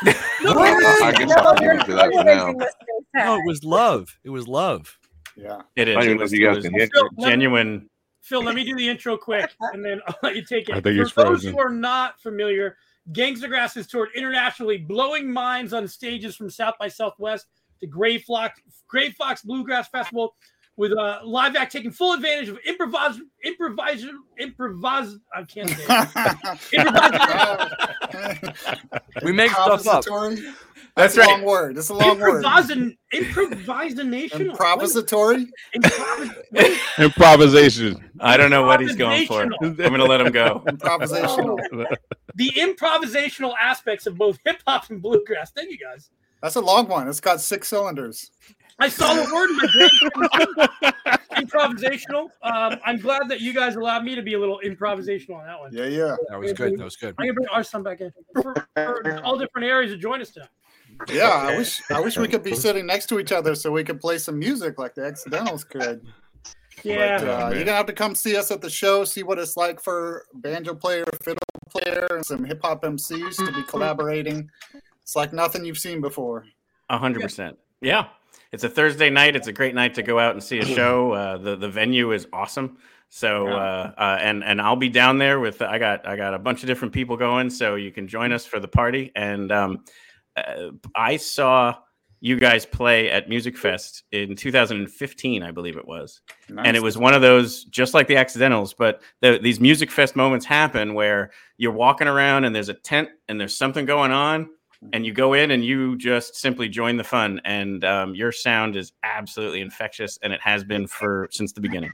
No, I guess no, I'll keep it to that for now. the space hat. No, it was love. It was love. Yeah. It is. I don't It even know was, if you it guys was can hear. Me- genuine. Phil, let me do the intro quick, and then I'll let you take it. I think For those frozen. who are not familiar, Gangsta Grass has toured internationally, blowing minds on stages from South by Southwest to Grey Fox, Grey Fox Bluegrass Festival, with a live act taking full advantage of improvise, improvise, improvise. I can't say it. Improvise- We make stuff up. Improvisatory? That's That's a long word. It's a long word. Improvisin, improvisational. Improvisatory? Improvis- Improvisation. I don't know what he's going for. I'm going to let him go. Improvisational. the improvisational aspects of both hip hop and bluegrass. Thank you guys. That's a long one. It's got six cylinders. I saw the word in my brain. improvisational. Um, I'm glad that you guys allowed me to be a little improvisational on that one. Yeah, yeah. That was good. That was good. I'm gonna bring R-SON back in for, for all different areas to join us tonight. Yeah, I wish I wish we could be sitting next to each other so we could play some music like the Accidentals could. Yeah, But, uh, man. you're gonna have to come see us at the show, see what it's like for banjo player, fiddle player, and some hip hop MCs to be collaborating. It's like nothing you've seen before. A hundred percent. Yeah, it's a Thursday night. It's a great night to go out and see a show. Uh, the the venue is awesome. So uh, uh, and and I'll be down there with I got I got a bunch of different people going, so you can join us for the party. And um, uh, I saw you guys play at Musikfest in 2015, I believe it was, and it was one of those just like the Accidentals, but the, these Musikfest moments happen where you're walking around and there's a tent and there's something going on and you go in and you just simply join the fun and um, your sound is absolutely infectious and it has been for since the beginning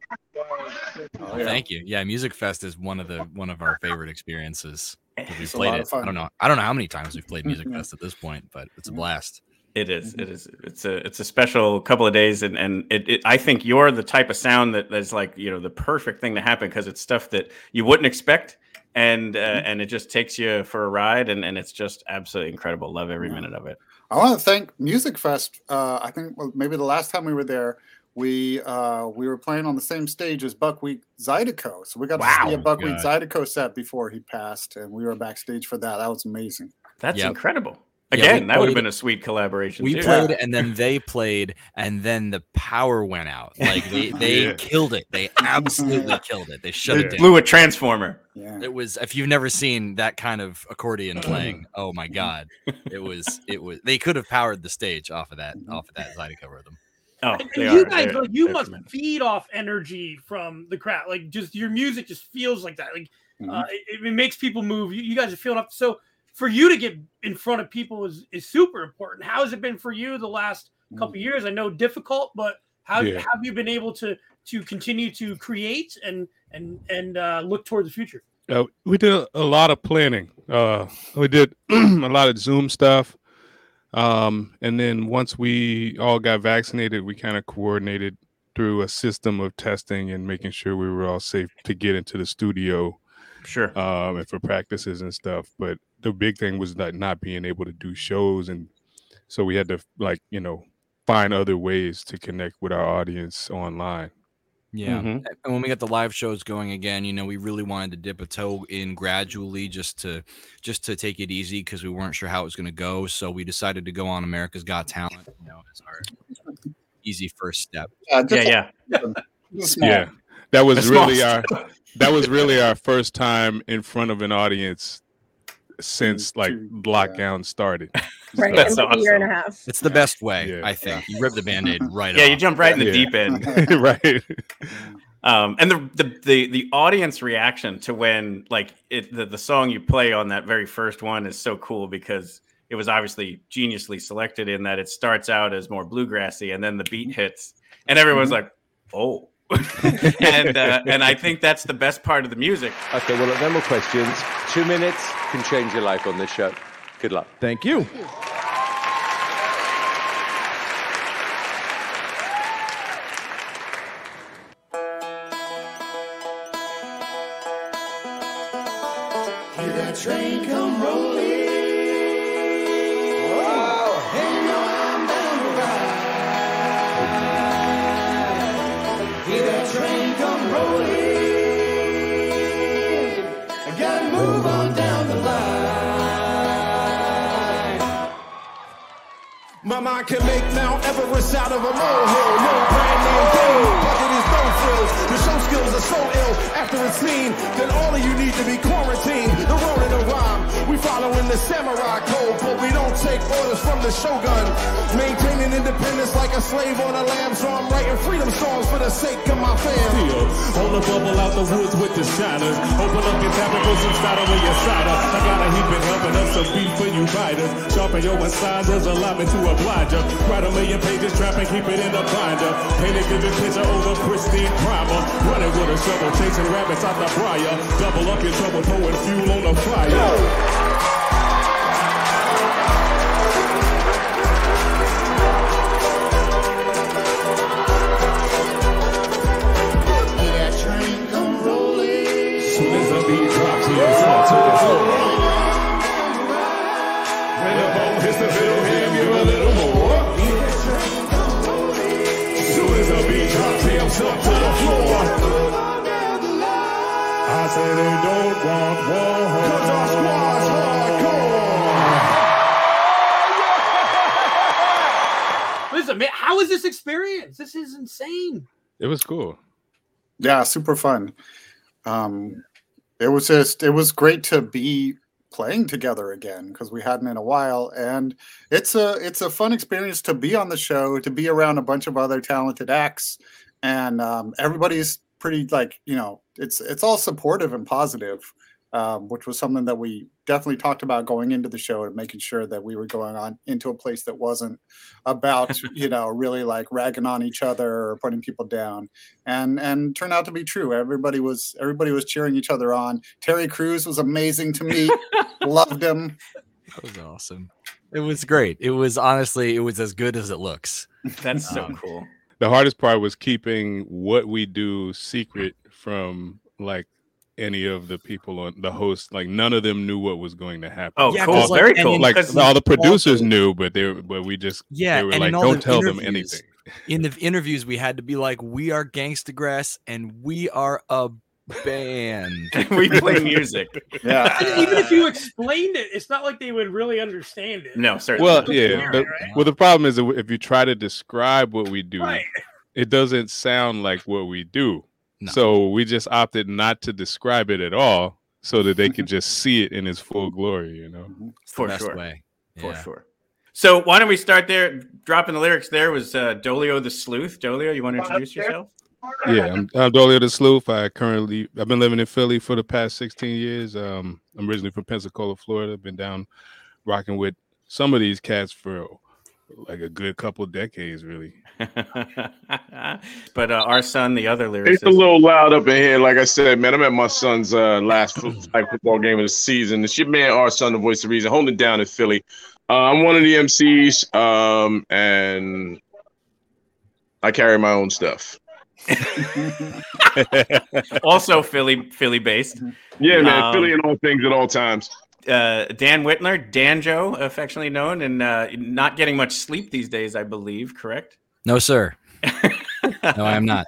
Oh, yeah. Thank you. Yeah, Musikfest is one of the one of our favorite experiences. We've It's a played lot it. of fun. I don't know. I don't know how many times we've played Music Mhm. Fest at this point, but it's a blast. It is it is it's a it's a special couple of days and and it, it i think you're the type of sound that that's like you know the perfect thing to happen because it's stuff that you wouldn't expect and uh, and it just takes you for a ride and and it's just absolutely incredible love every minute of it I want to thank Musikfest. Uh, I think well, maybe the last time we were there, we uh, we were playing on the same stage as Buckwheat Zydeco. So we got to see a Buckwheat God. Zydeco set before he passed, and we were backstage for that. That was amazing. that's Yep. incredible Yeah, we again that would have been a sweet collaboration We too. played and then they played and then the power went out. Like they, they Yeah. killed it. They absolutely killed it. They shut They it down. blew a transformer Yeah. It was if you've never seen that kind of accordion playing, oh my god. It was it was they could have powered the stage off of that off of that Zydeco rhythm. oh And they you are. guys, like, you must tremendous. feed off energy from the crowd. Like, just your music just feels like that. Like, Mm-hmm. uh, it, it makes people move. You, you guys are feeling up. So, for you to get in front of people is is super important. How has it been for you the last couple years? I know difficult, but how Yeah. have you been able to to continue to create and and and uh, look toward the future? Uh, we did a, a lot of planning. Uh, we did a lot of Zoom stuff. Um, and then once we all got vaccinated, we kind of coordinated through a system of testing and making sure we were all safe to get into the studio sure um, and for practices and stuff. But the big thing was like not being able to do shows, and so we had to like you know find other ways to connect with our audience online. Yeah. Mhm. And when we got the live shows going again, you know, we really wanted to dip a toe in gradually just to just to take it easy because we weren't sure how it was going to go. So we decided to go on America's Got Talent, you know, as our easy first step. Uh, yeah yeah. Yeah, that was really our that was really our first time in front of an audience since like to- lockdown started. Right, That's in like a year and a awesome. half. It's the best way, Yeah. I think. You rip the band-aid right yeah off. you jump right in the Yeah. deep end right. um and the, the the the audience reaction to when like it the, the song you play on that very first one is so cool because it was obviously geniusly selected in that it starts out as more bluegrassy and then the beat hits and everyone's like oh and uh, and i think that's the best part of the music Okay, well, no more questions. Two minutes can change your life on this show. Good luck. Thank you. Out of a molehill. No brand name thing, bucket is no frills. The show skills are so ill after it's seen, then all of you need to be quarantined. The road in the rhyme, we following the samurai code, but we don't take orders from the shogun. Independence like a slave on a lamb, so I'm writing freedom songs for the sake of my fam. On the bubble out the woods with the shiners. Open up your tab and put some starter with your cider. I got a heap and helping up some beef for you riders. Sharpen your incisors, allow me to oblige ya. Write a million pages, trap and keep it in a binder. Paint a vivid picture over pristine primer. Running with a shovel, chasing rabbits out the briar. Double up your trouble, throwing fuel on the fire. Soon Yeah, super fun. Um, it was just it was great to be playing together again because we hadn't in a while, and it's a it's a fun experience to be on the show, to be around a bunch of other talented acts, and um, everybody's pretty like you know it's it's all supportive and positive, um, which was something that we definitely talked about going into the show and making sure that we were going on into a place that wasn't about you know really like ragging on each other or putting people down and and turned out to be true everybody was everybody was cheering each other on terry Crews was amazing to me loved him That was awesome. It was great. It was honestly, it was as good as it looks. That's so Um, cool. The hardest part was keeping what we do secret from like any of the people on the host. Like none of them knew what was going to happen. Oh, Yeah, cool. 'cause, like, Very cool. Like all the producers also- knew, but they were, but we just Yeah, they were and like, in all don't the tell them anything. In the interviews, we had to be like, "We are Gangstagrass, and we are a band. we play music. yeah Even if you explained it, it's not like they would really understand it. No, certainly. Well, yeah. there, the- right? well, the problem is that if you try to describe what we do, Right. it doesn't sound like what we do. No. So we just opted not to describe it at all, so that they could just see it in its full glory. You know. For best sure. way. for Yeah. sure. So why don't we start there? Dropping the lyrics there was uh, Dolio the Sleuth. Dolio, you want to introduce yourself? Yeah, I'm, I'm Dolio the Sleuth. I currently I've been living in Philly for the past 16 years. Um, I'm originally from Pensacola, Florida. Been down rocking with some of these cats for like a good couple decades, really. but uh, R-SON, the other lyricist, It's a little loud up in here. Like I said, man, I'm at my son's uh, last football game of the season. It's your man, R-SON, the voice of reason, holding it down in Philly. Uh, I'm one of the MCs, um, and I carry my own stuff. also Philly, Philly based. Yeah, man, Um, Philly in all things at all times. Uh, Dan Whitener, Danjo, affectionately known, and uh, not getting much sleep these days, I believe. Correct? No, sir. no, I am not.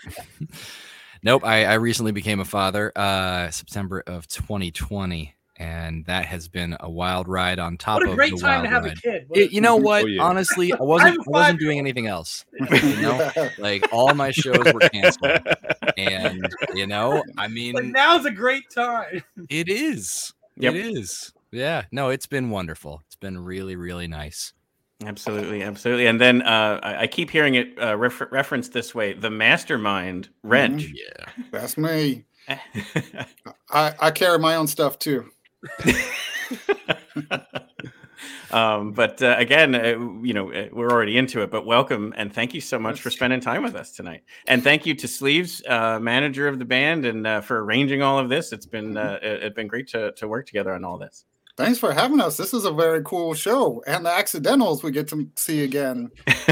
nope. I, I recently became a father, uh, September of 2020, and that has been a wild ride on top What a of great the time to wild have a kid. It- you know what? Oh, yeah. Honestly, I wasn't. I'm wasn't doing anything else. You know, like all my shows were canceled, and you know, I But mean, now's a great time. it is. Yep. It is. Yeah. No, it's been wonderful. It's been really, really nice. Absolutely, absolutely. And then uh, I, I keep hearing it uh, refer- referenced this way: the mastermind, Wrench. Yeah. that's me i i carry my own stuff too um, but uh, again, uh, you know, uh, we're already into it. But welcome and thank you so much for spending time with us tonight. And thank you to Sleeves, uh, manager of the band, and uh, for arranging all of this. It's been uh, it- it's been great to to work together on all this. Thanks for having us this is a very cool show and the accidentals we get to see again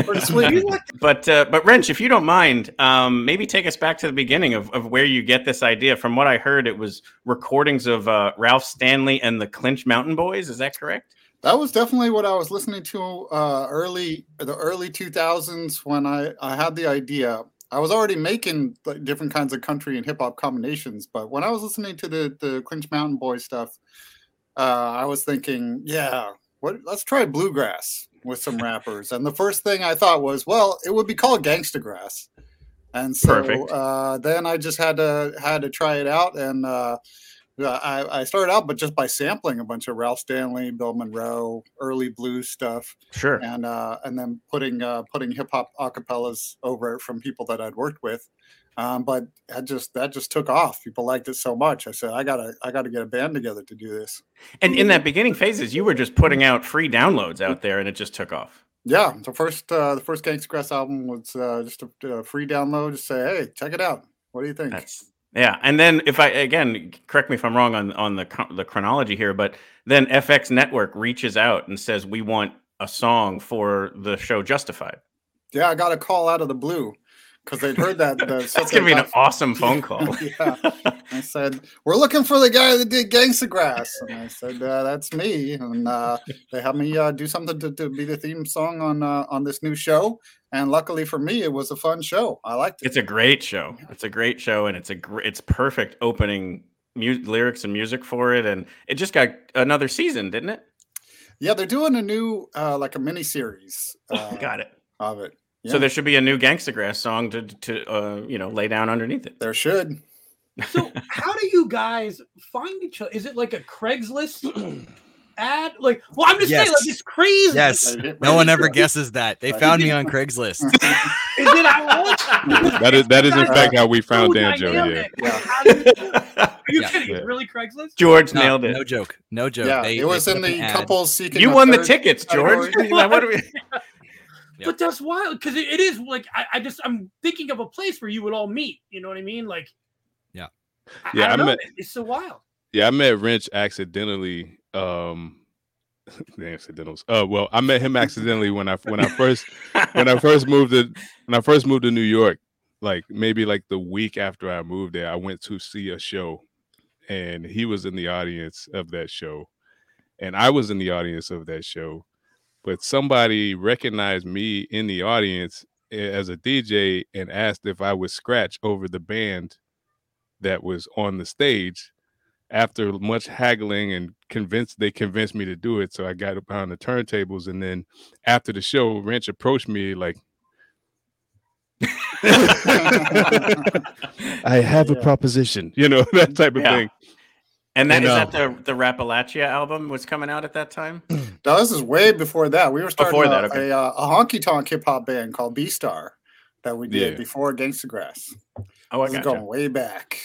But uh, but Wrench, if you don't mind, um, maybe take us back to the beginning of, of where you get this idea. From what I heard, it was recordings of uh, Ralph Stanley and the Clinch Mountain Boys. Is that correct? that was definitely what I was listening to uh, early the early 2000s when I, I had the idea. I was already making like, different kinds of country and hip hop combinations, but when I was listening to the the Clinch Mountain Boy stuff, uh, I was thinking, yeah, what? Let's try bluegrass with some rappers. And the first thing I thought was, well, it would be called gangsta grass. And so uh, then I just had to had to try it out, and uh, I, I started out, but just by sampling a bunch of Ralph Stanley, Bill Monroe, early blues stuff, Sure. and uh, and then putting uh, putting hip hop acapellas over it from people that I'd worked with. Um, but that just that just took off. People liked it so much. I said, I gotta I gotta get a band together to do this. And in that beginning phases, you were just putting out free downloads out there, and it just took off. Yeah, the first uh, the first Gangsta Grass album was uh, just a, a free download. Just say, hey, check it out. What do you think? That's, Yeah, and then if I again correct me if I'm wrong on on the the chronology here, but then FX Network reaches out and says we want a song for the show Justified. Yeah, I got a call out of the blue because they'd heard that. The, That's gonna be an awesome phone call. yeah, I said we're looking for the guy that did Gangsta Grass, and I said uh, that's me. And uh, they had me uh, do something to, to be the theme song on uh, on this new show. And luckily for me, it was a fun show. I liked it. It's a great show. It's a great show, and it's a gr- it's perfect opening mu- lyrics and music for it, and it just got another season, didn't it? Yeah, they're doing a new uh, like a mini series. Uh, Got it. of it. So there should be a new Gangsta Grass song to to uh, you know lay down underneath it. There should. So how do you guys find each other? Is it like a Craigslist ad? Like, well, I'm just saying, like, it's crazy. Yes. Like, No one ever guesses that. They found me on Craigslist. Is it ironic? That is that is in fact how we found So Danjo. dynamic. Yeah. You- Are you Yeah. kidding? Yeah. Really Craigslist? George No, nailed it. No joke. No joke. Yeah, They- it was in the an ad. couples seeking. You won the tickets, George. what do we- But that's wild because it, it is like I, I just I'm thinking of a place where you would all meet. You know what I mean? Like, Yeah. I, Yeah, I don't I know. met- It's so wild. Yeah, I met Wrench accidentally. Um, the accidentals. Uh, well, I met him accidentally when I when I first when I first moved to when I first moved to New York. Like maybe like the week after I moved there, I went to see a show, and he was in the audience of that show, and I was in the audience of that show. But somebody recognized me in the audience as a DJ and asked if I would scratch over the band that was on the stage. After much haggling and convinced they convinced me to do it so i got up behind the turntables and then after the show wrench approached me like i have a proposition you know that type of Yeah. thing And that And, is uh, that the the Rappalachia album was coming out at that time. No, this is way before that. We were starting Before a, okay. a, uh, a honky tonk hip hop band called B Star that we did Yeah. before Gangsta Grass. Oh, I This is gotcha. going way back.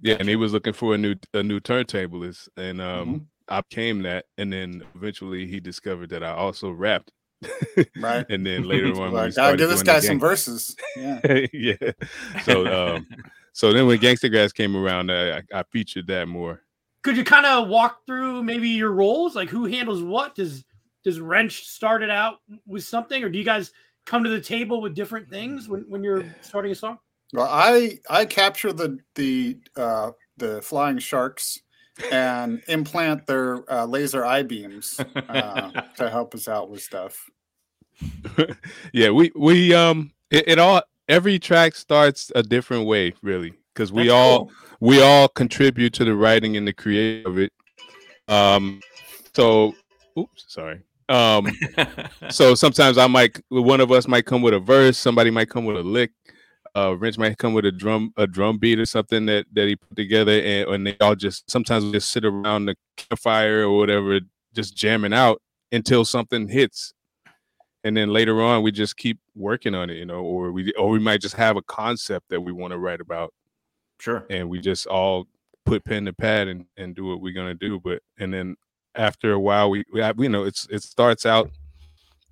yeah and he was looking for a new a new turntablist and um Mhm. i became that and then eventually he discovered that i also rapped Right. and then later on we Like, gotta give this guy some verses. Yeah. yeah. So um, so then when Gangsta Grass came around, I, I featured that more. Could you kind of walk through maybe your roles, like who handles what? Does does Wrench start it out with something, or do you guys come to the table with different things when, when you're starting a song? Well, I I capture the the uh, the flying sharks and implant their uh, laser eye beams uh, to help us out with stuff. yeah, we we um it, it all every track starts a different way, really, because we That's all cool. we all contribute to the writing and the creation of it. Um, so oops, sorry. Um, so sometimes I might one of us might come with a verse, somebody might come with a lick. Uh, Wrench might come with a drum, a drum beat or something that that he put together, and, and they all just sometimes just sit around the campfire or whatever, just jamming out until something hits, and then later on we just keep working on it, you know, or we or we might just have a concept that we want to write about, Sure. and we just all put pen to pad and and do what we're gonna do, but and then after a while we, we you know it's it starts out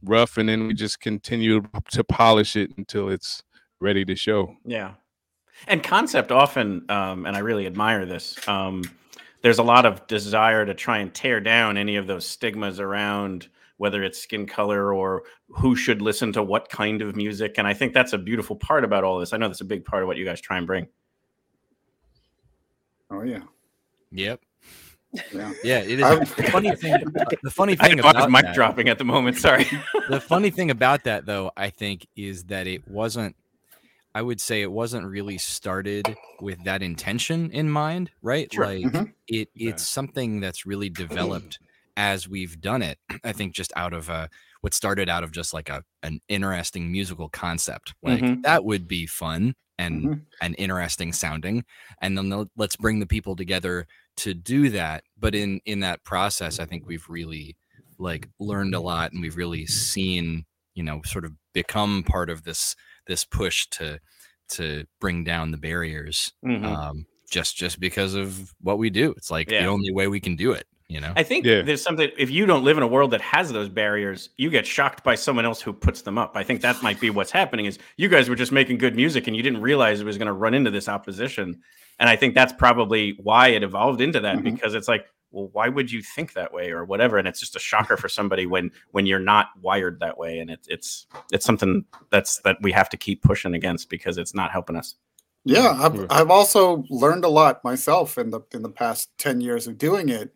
rough and then we just continue to polish it until it's ready to show. Yeah. And concept often, um, and I really admire this. Um, there's a lot of desire to try and tear down any of those stigmas around whether it's skin color or who should listen to what kind of music. And I think that's a beautiful part about all this. I know that's a big part of what you guys try and bring. Oh yeah, Yep. yeah. Yeah, it is. I'm- The funny thing. The funny I thing know I was about mic that- dropping at the moment. Sorry. the funny thing about that though i think is that it wasn't i would say it wasn't really started with that intention in mind right Sure. like Mhm. it it's something that's really developed as we've done it, I think just out of uh, what started out of just like a an interesting musical concept, like Mhm. that would be fun and Mhm. and interesting sounding, and then let's bring the people together to do that. But in in that process, I think we've really like learned a lot, and we've really seen you know sort of become part of this this push to to bring down the barriers Mhm. um, just just because of what we do. It's like Yeah. the only way we can do it. You know. I think Yeah. there's something. If you don't live in a world that has those barriers, you get shocked by someone else who puts them up. I think that might be what's happening. Is you guys were just making good music and you didn't realize it was going to run into this opposition. And I think that's probably why it evolved into that Mhm. because it's like, well, why would you think that way or whatever? And it's just a shocker for somebody when when you're not wired that way. And it's it's it's something that's that we have to keep pushing against because it's not helping us. Yeah, I've, Yeah. I've also learned a lot myself in the in the past ten years of doing it,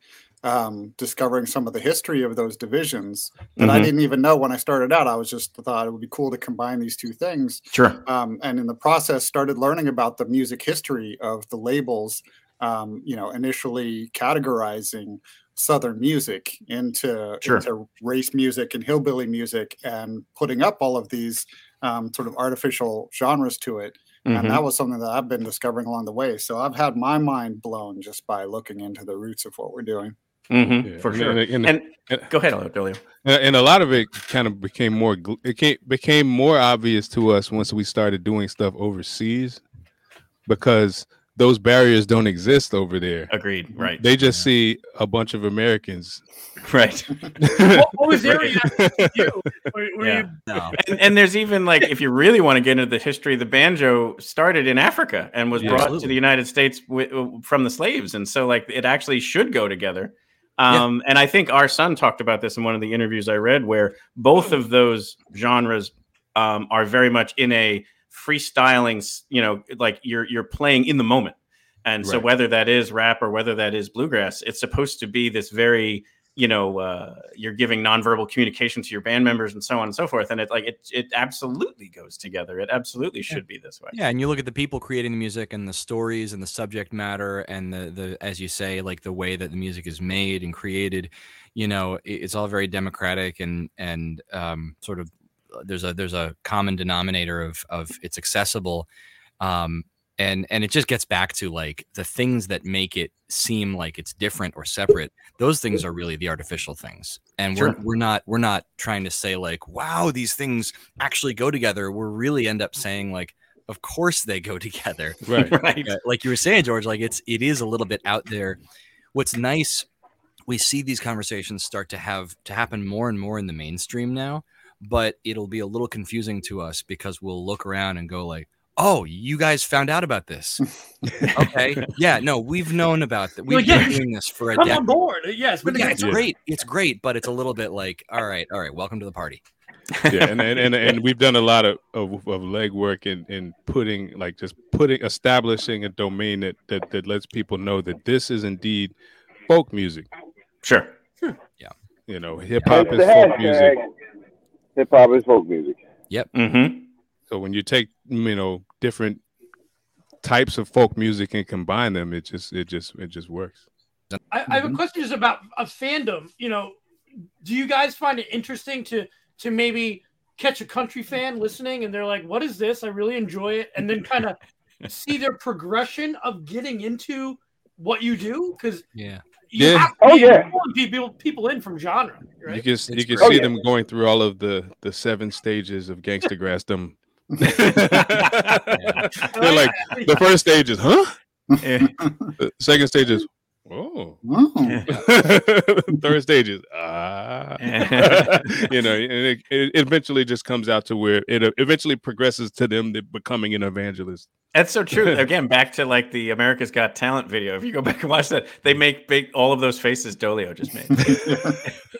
um, discovering some of the history of those divisions that I Mhm. didn't even know when I started out. I was just thought it would be cool to combine these two things, Sure. um, and in the process, started learning about the music history of the labels. Um, you know, initially categorizing Southern music into Sure. into race music and hillbilly music, and putting up all of these um, sort of artificial genres to it Mhm. and that was something that I've been discovering along the way. So I've had my mind blown just by looking into the roots of what we're doing. Mhm, Yeah, For and- sure. and- and- And, and- go ahead, Dolio. And, and a lot of it kind of became more it came, became more obvious to us once we started doing stuff overseas because those barriers don't exist over there. Agreed. Right. They just see a bunch of Americans. Right. what, what was their reaction you? Were, were Yeah. you No. and, and there's even like if you really want to get into the history, the banjo started in Africa and was Yeah. brought to the United States wi- from the slaves, and so like it actually should go together. Yeah. Um, And I think R-SON talked about this in one of the interviews I read, where both of those genres um, are very much in a freestyling, you know, like you're you're playing in the moment. And so whether that is rap or whether that is bluegrass, it's supposed to be this very you know uh, you're giving nonverbal communication to your band members and so on and so forth and it like it it absolutely goes together. It absolutely should be this way. Yeah, and you look at the people creating the music and the stories and the subject matter and the the as you say like the way that the music is made and created, you know, it- it's all very democratic and and um, sort of uh, there's a there's a common denominator of of it's accessible, um, and and it just gets back to like the things that make it seem like it's different or separate. Those things are really the artificial things, and we're we're not we're not trying to say like wow these things actually go together. We're really end up saying like of course they go together Right. right like you were saying george like it's it is a little bit out there what's nice we see these conversations start to have to happen more and more in the mainstream now but it'll be a little confusing to us because we'll look around and go like oh you guys found out about this okay yeah no we've known about that we've Like, yeah, been doing this for a come decade on board? Yeah, it's been a yeah, it's time. great it's great but it's a little bit like all right all right welcome to the party yeah, and, and and and we've done a lot of of, of legwork in in putting like just putting establishing a domain that that that lets people know that this is indeed folk music. sure Yeah. You know, hip hop It's is folk music. hashtag. Hip hop is folk music. Yep. Mm-hmm. So when you take you know different types of folk music and combine them, it just it just it just works. I, I have a mm-hmm. question just about a fandom. You know, do you guys find it interesting to to maybe catch a country fan listening and they're like, "What is this? I really enjoy it," and then kind of see their progression of getting into what you do because yeah you Yeah. have to Oh, yeah. people people in from genre, You can s- you can great. see Oh, them going through all of the the seven stages of gangster grassdom. They're like the first stage is huh? The second stage is oh. Oh. Third stage is ah. you know, and it, it eventually just comes out to where it eventually progresses to them becoming an evangelist. That's so true. Again, back to like the America's Got Talent video. If you go back and watch that, they make big all of those faces Dolio just made.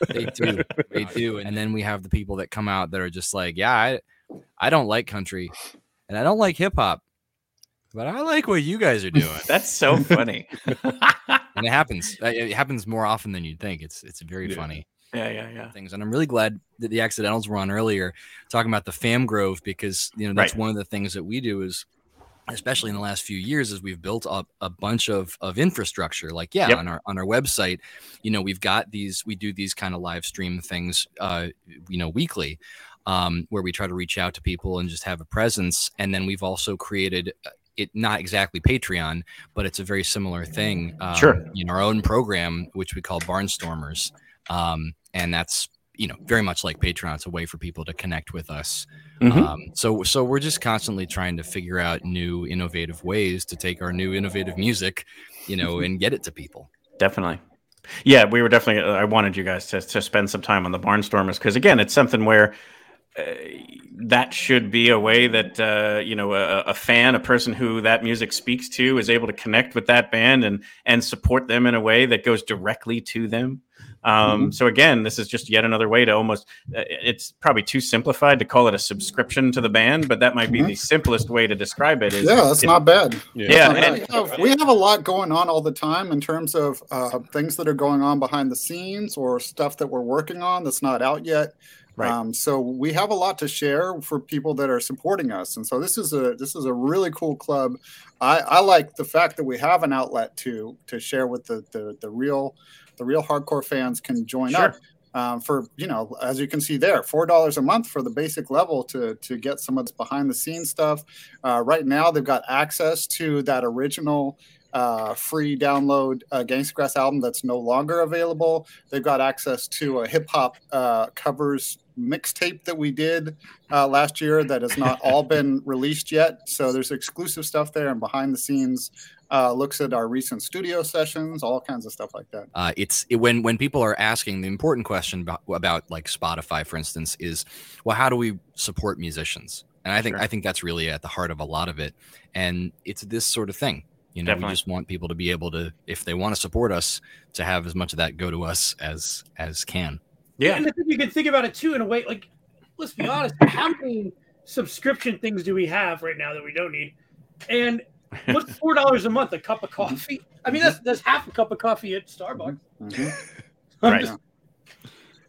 they do they do and then we have the people that come out that are just like yeah i i don't like country and i don't like hip-hop but i like what you guys are doing That's so funny. and it happens it happens more often than you'd think it's it's very Yeah. funny yeah, yeah, yeah. things and i'm really glad that the accidentals were on earlier talking about the fam grove because you know that's Right. one of the things that we do is especially in the last few years as we've built up a bunch of of infrastructure like yeah Yep. on our on our website you know we've got these we do these kind of live stream things uh you know weekly um where we try to reach out to people and just have a presence and then we've also created uh, it not exactly patreon but it's a very similar thing um, Sure. in our own program which we call barnstormers um and that's you know very much like patreon it's a way for people to connect with us Mhm. um, so so we're just constantly trying to figure out new innovative ways to take our new innovative music you know and get it to people Definitely. Yeah, we were definitely. I wanted you guys to, to spend some time on the Barnstormers because again, it's something where uh, that should be a way that uh, you know a, a fan, a person who that music speaks to, is able to connect with that band and and support them in a way that goes directly to them. Um, So again, this is just yet another way to almost. uh, It's probably too simplified to call it a subscription to the band, but that might be the simplest way to describe it. Is Yeah, that's it- not bad. Yeah, That's not and- bad. we, have, we have a lot going on all the time in terms of uh, things that are going on behind the scenes or stuff that we're working on that's not out yet. Right. Um, so we have a lot to share for people that are supporting us, and so this is a this is a really cool club. I, I like the fact that we have an outlet to to share with the the, the real the real hardcore fans can join Sure. up um, for you know as you can see there four dollars a month for the basic level to to get some of this behind the scenes stuff uh, right now they've got access to that original uh, free download uh, Gangstagrass album that's no longer available. They've got access to a hip hop uh, covers mixtape that we did uh, last year that has not all been released yet. So there's exclusive stuff there and behind the scenes uh, looks at our recent studio sessions, all kinds of stuff like that. uh, it's it, when when people are asking the important question about, about like spotify for instance is well how do we support musicians and i think i think that's really at the heart of a lot of it and it's this sort of thing you know Definitely. we just want people to be able to if they want to support us to have as much of that go to us as as can And I think you can think about it too in a way. Like, let's be honest, how many subscription things do we have right now that we don't need? And what's four dollars a month? A cup of coffee? I mean, that's that's half a cup of coffee at Starbucks. Mm-hmm. Right.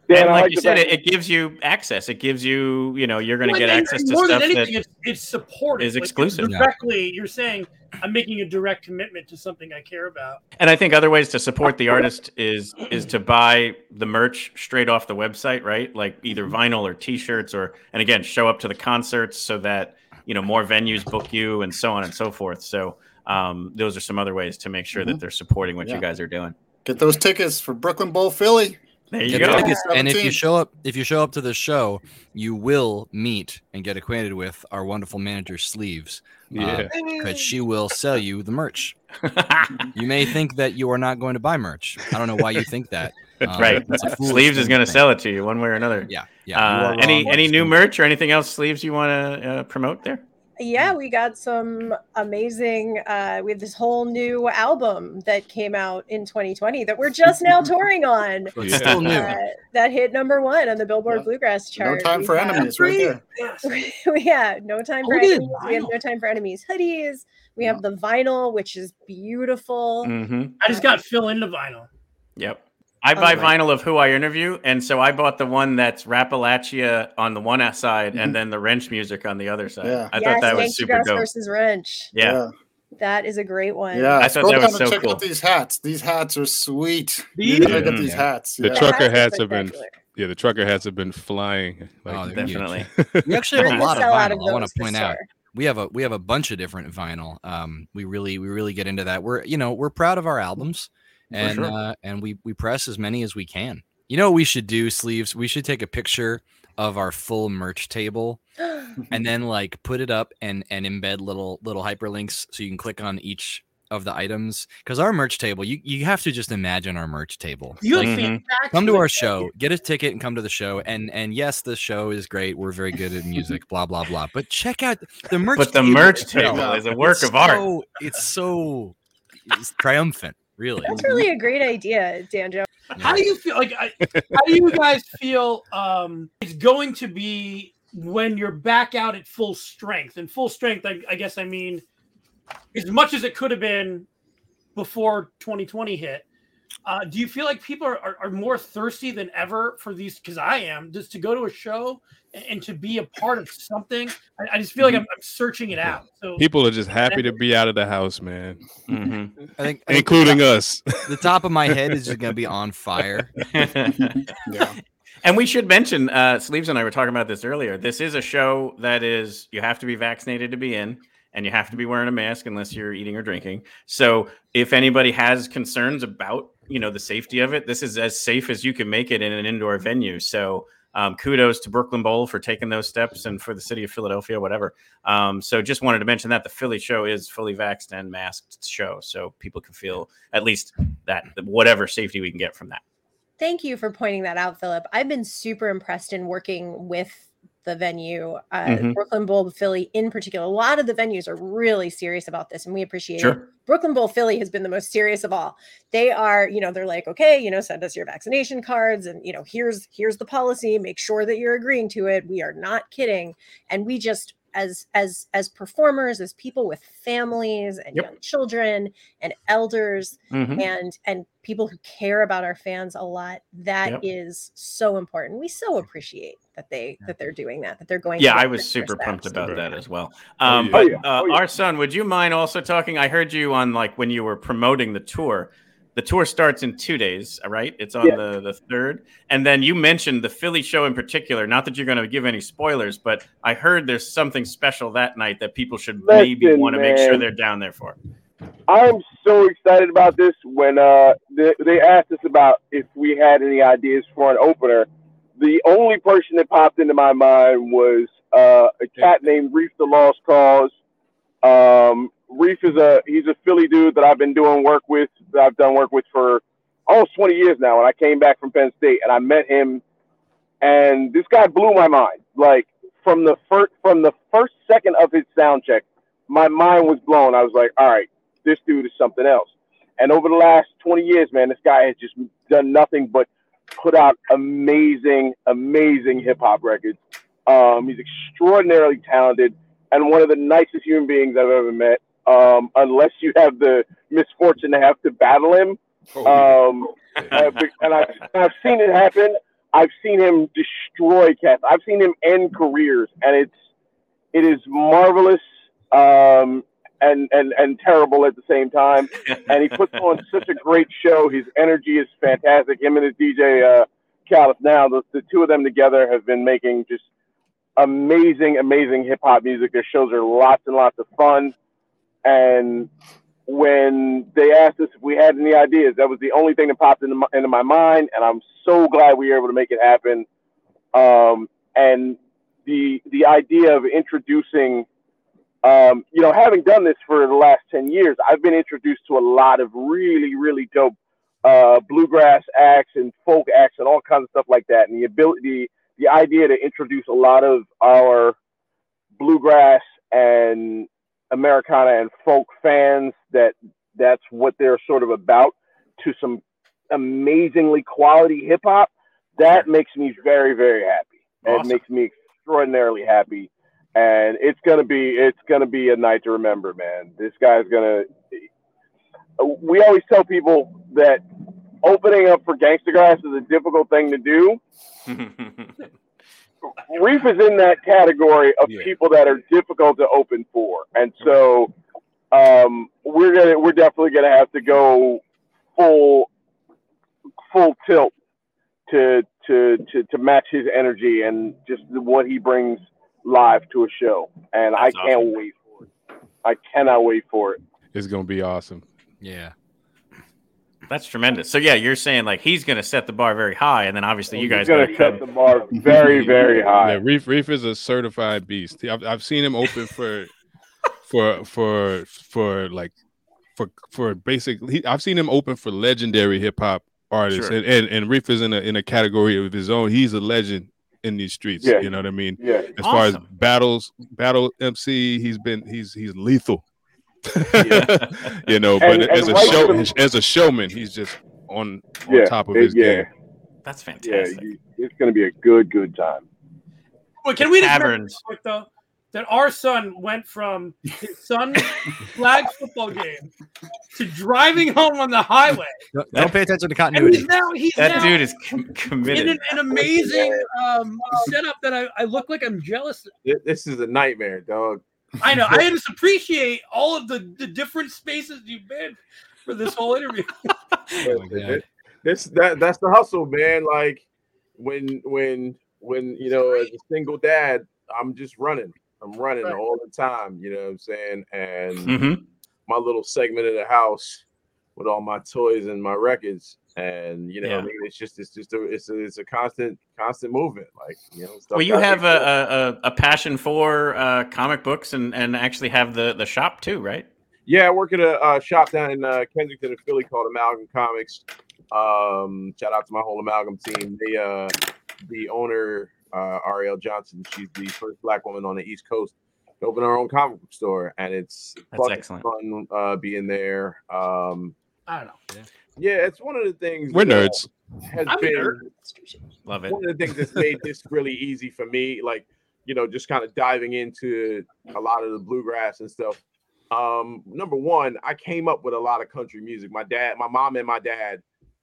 Dan, and like like you said, it, it gives you access. It gives you, you know, you're going to Well, get and- access and to more stuff than anything, that it's, it's supported. is Like, it's exclusive. Yeah. directly, you're saying I'm making a direct commitment to something I care about. And I think other ways to support the artist is is to buy the merch straight off the website, right? Like either Mm-hmm. vinyl or T-shirts, or and again, show up to the concerts so that you know more venues book you, and so on and so forth. So um, those are some other ways to make sure that they're supporting what Yeah. you guys are doing. Get those tickets for Brooklyn Bowl Philly. There you Get go. the tickets, and if you show up if you show up to the show you will meet and get acquainted with our wonderful manager sleeves Yeah. because she will sell you the merch you may think that you are not going to buy merch i don't know why you think that Um, right. it's a foolish Sleeves is going to sell it to you one way or another. Yeah. Yeah. Uh, any any new merch or anything else, Sleeves, you want to uh, promote there? Yeah, we got some amazing. Uh, we have this whole new album that came out in 2020 that we're just now touring on. It's still new. Uh, that hit number one on the Billboard Yeah. Bluegrass chart. No time We for have- enemies right there. yeah, no time for Oh, we did enemies. We have no time for enemies hoodies. We have the vinyl, which is beautiful. Mm-hmm. I just got Phil into vinyl. Yep. I buy Okay. vinyl of who I interview, and so I bought the one that's Rappalachia on the one side, and then the wrench music on the other side. Yeah. I yes, thought that was super Grass dope. versus Wrench. Yeah. That is a great one. Yeah, I thought scroll that down was and so check cool. out these hats. These hats are sweet. These? You gotta get Yeah. these hats. The trucker Hats have been yeah, the trucker hats have been flying. Like, Oh, they're huge. Definitely. We actually have a lot of sell out of vinyl. I want to point out summer. we have a we have a bunch of different vinyl. Um, we really we really get into that. We're you know we're proud of our albums, and sure. uh, and we we press as many as we can. You know what we should do, sleeves? We should take a picture of our full merch table and then like put it up and and embed little little hyperlinks so you can click on each of the items because our merch table you you have to just imagine our merch table You Like, have Mhm. come to our show get a ticket and come to the show and and yes the show is great we're very good at music blah blah blah but check out the merch But the table merch table is a work It's of art. so- it's so it's triumphant really That's really a great idea, Danjo. How do you feel? Like, I, how do you guys feel? Um, it's going to be when you're back out at full strength. And full strength, I, I guess, I mean, as much as it could have been before 2020 hit. Uh, do you feel like people are, are, are more thirsty than ever for these? Because I am, just to go to a show and, and to be a part of something. I, I just feel like I'm, I'm searching it out. So People are just happy to be out of the house, man. Mm-hmm. I think, including us. The top of my head is just gonna be on fire. yeah. And we should mention, uh, Sleeves and I were talking about this earlier. This is a show that is you have to be vaccinated to be in, and you have to be wearing a mask unless you're eating or drinking. So if anybody has concerns about you know the safety of it, this is as safe as you can make it in an indoor venue. So um, kudos to Brooklyn Bowl for taking those steps, and for the city of Philadelphia, whatever. Um, so just wanted to mention that the Philly show is fully vaxxed and masked show, so people can feel at least that whatever safety we can get from that. Thank you for pointing that out, Philip. I've been super impressed in working with the venue, uh, Mhm. Brooklyn Bowl Philly in particular. A lot of the venues are really serious about this, and we appreciate it. Brooklyn Bowl Philly has been the most serious of all. They are, you know, they're like, okay, you know, send us your vaccination cards, and you know, here's here's the policy. Make sure that you're agreeing to it. We are not kidding, and we just as as as performers, as people with families and Yep. young children and elders Mhm. and and people who care about our fans a lot that is Yep. so important we so appreciate that they that they're doing that that they're going Yeah, through I was extra super pumped steps. about that as well. Oh, Um, yeah. but Oh, uh, Oh, yeah. R-SON, would you mind also talking? I heard you on like when you were promoting the tour. The tour starts in two days, right? It's on Yeah. the the third, and then you mentioned the Philly show in particular. Not that you're going to give any spoilers, but I heard there's something special that night that people should maybe want to make sure they're down there for. I'm so excited about this. When uh, they, they asked us about if we had any ideas for an opener, the only person that popped into my mind was uh, a cat named Reef the Lost Cauze. Um, Reef is a he's a Philly dude that I've been doing work with. That I've done work with for almost 20 years now. And I came back from Penn State and I met him, and this guy blew my mind. Like from the first from the first second of his sound check, my mind was blown. I was like, all right, this dude is something else. And over the last 20 years, man, this guy has just done nothing but put out amazing, amazing hip hop records. Um, he's extraordinarily talented and one of the nicest human beings I've ever met. Um, unless you have the misfortune to have to battle him. Um, uh, and I've, I've seen it happen. I've seen him destroy cats. I've seen him end careers, and it's it is marvelous um, and and and terrible at the same time. And he puts on such a great show. His energy is fantastic. Him and his DJ uh, Calif now, the, the two of them together have been making just amazing, amazing hip hop music. Their shows are lots and lots of fun. And when they asked us if we had any ideas, that was the only thing that popped into my, into my mind. And I'm so glad we were able to make it happen. Um, and the the idea of introducing, um, you know, having done this for the last ten years, I've been introduced to a lot of really really dope uh, bluegrass acts and folk acts and all kinds of stuff like that. And the ability, the idea to introduce a lot of our bluegrass and Americana and folk fans that that's what they're sort of about to some amazingly quality hip hop. That makes me very very happy. Awesome. It makes me extraordinarily happy. And it's gonna be it's gonna be a night to remember, man. This guy's gonna. We always tell people that opening up for Gangstagrass is a difficult thing to do. Reef is in that category of people that are difficult to open for, and so um, we're gonna we're definitely gonna have to go full full tilt to to to to match his energy and just what he brings live to a show, and I That's can't awesome. wait for it. I cannot wait for it. It's gonna be awesome. Yeah. That's tremendous. So yeah, you're saying like he's going to set the bar very high, and then obviously you He's guys gonna set come- the bar very very high. Yeah, Reef Reef is a certified beast. I've, I've seen him open for for for for like for for basic. He, I've seen him open for legendary hip hop artists, Sure. and, and and Reef is in a in a category of his own. He's a legend in these streets. Yeah. You know what I mean? Yeah. As far as battles, battle MC, he's been he's he's lethal. Yeah. you know, but And- as and a right show from- as a showman, he's just on on Yeah, top of his yeah. game. That's Yeah, fantastic. you, it's gonna be a good good time. Wait, can we Taverns. mention quick though that R-SON went from his son's flag football game to driving home on the highway. Don't, don't pay attention to continuity. he's now he's That now dude is com- in an, an amazing um, setup that I, I look like I'm jealous. Thi- This is a nightmare, dog. I know. I just appreciate all of the, the different spaces you've been for this whole interview. This- This that that's the hustle, man. Like when when when you know as a single dad, I'm just running. I'm running Right. all the time. You know what I'm saying? And Mhm. my little segment of the house with all my toys and my records. And you know, what I mean, it's just it's just a it's a, it's a constant constant movement. Like you know, stuff Well, you have a, a, a passion for uh, comic books and, and actually have the, the shop too, right? Yeah, I work at a uh, shop down in uh, Kensington and Philly called Amalgam Comics. Um, shout out to my whole Amalgam team. They, uh, the owner, uh, Ariel Johnson, she's the first black woman on the East Coast to open her own comic book store, and it's That's excellent. fun uh, being there. Um, I don't know. yeah, it's one of the things. We're that, nerds. Has I'm a been nerd. Love it. one of the things that's made this really easy for me, like you know, just kind of diving into a lot of the bluegrass and stuff. Um, number one, I came up with a lot of country music. My dad, my mom, and my dad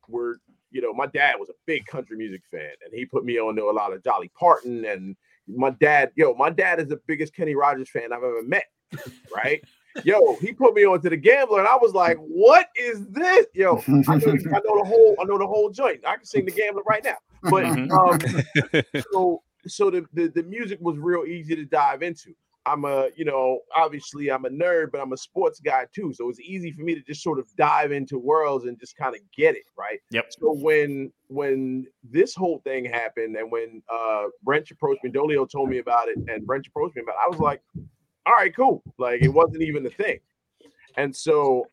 were, you know, my dad was a big country music fan, and he put me on to a lot of Dolly Parton. And my dad, yo, my dad is the biggest Kenny Rogers fan I've ever met. Right? Yo, he put me on to the gambler, and I was like, "What is this?" Yo, I know, I know the whole, I know the whole joint. I can sing the gambler right now. But um, so so the, the the music was real easy to dive into. I'm a, you know, obviously I'm a nerd, but I'm a sports guy too. So it's easy for me to just sort of dive into worlds and just kind of get it, right? Yep. So when when this whole thing happened and when uh Brent approached me, Dolio told me about it, and Brent approached me about it, I was like, all right, cool. Like it wasn't even a thing. And so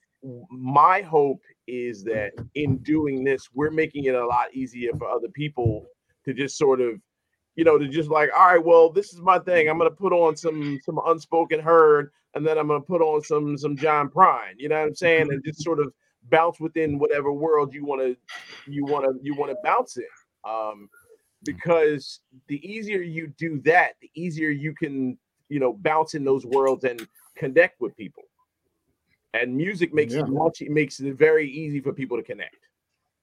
my hope is that in doing this, we're making it a lot easier for other people to just sort of, you know, to just like, all right, well, this is my thing. I'm gonna put on some some unspoken herd, and then I'm gonna put on some some John Prine. You know what I'm saying? And just sort of bounce within whatever world you want to you want to you want to bounce in. Um, because the easier you do that, the easier you can, you know, bounce in those worlds and connect with people. And music makes Yeah. it much it makes it very easy for people to connect.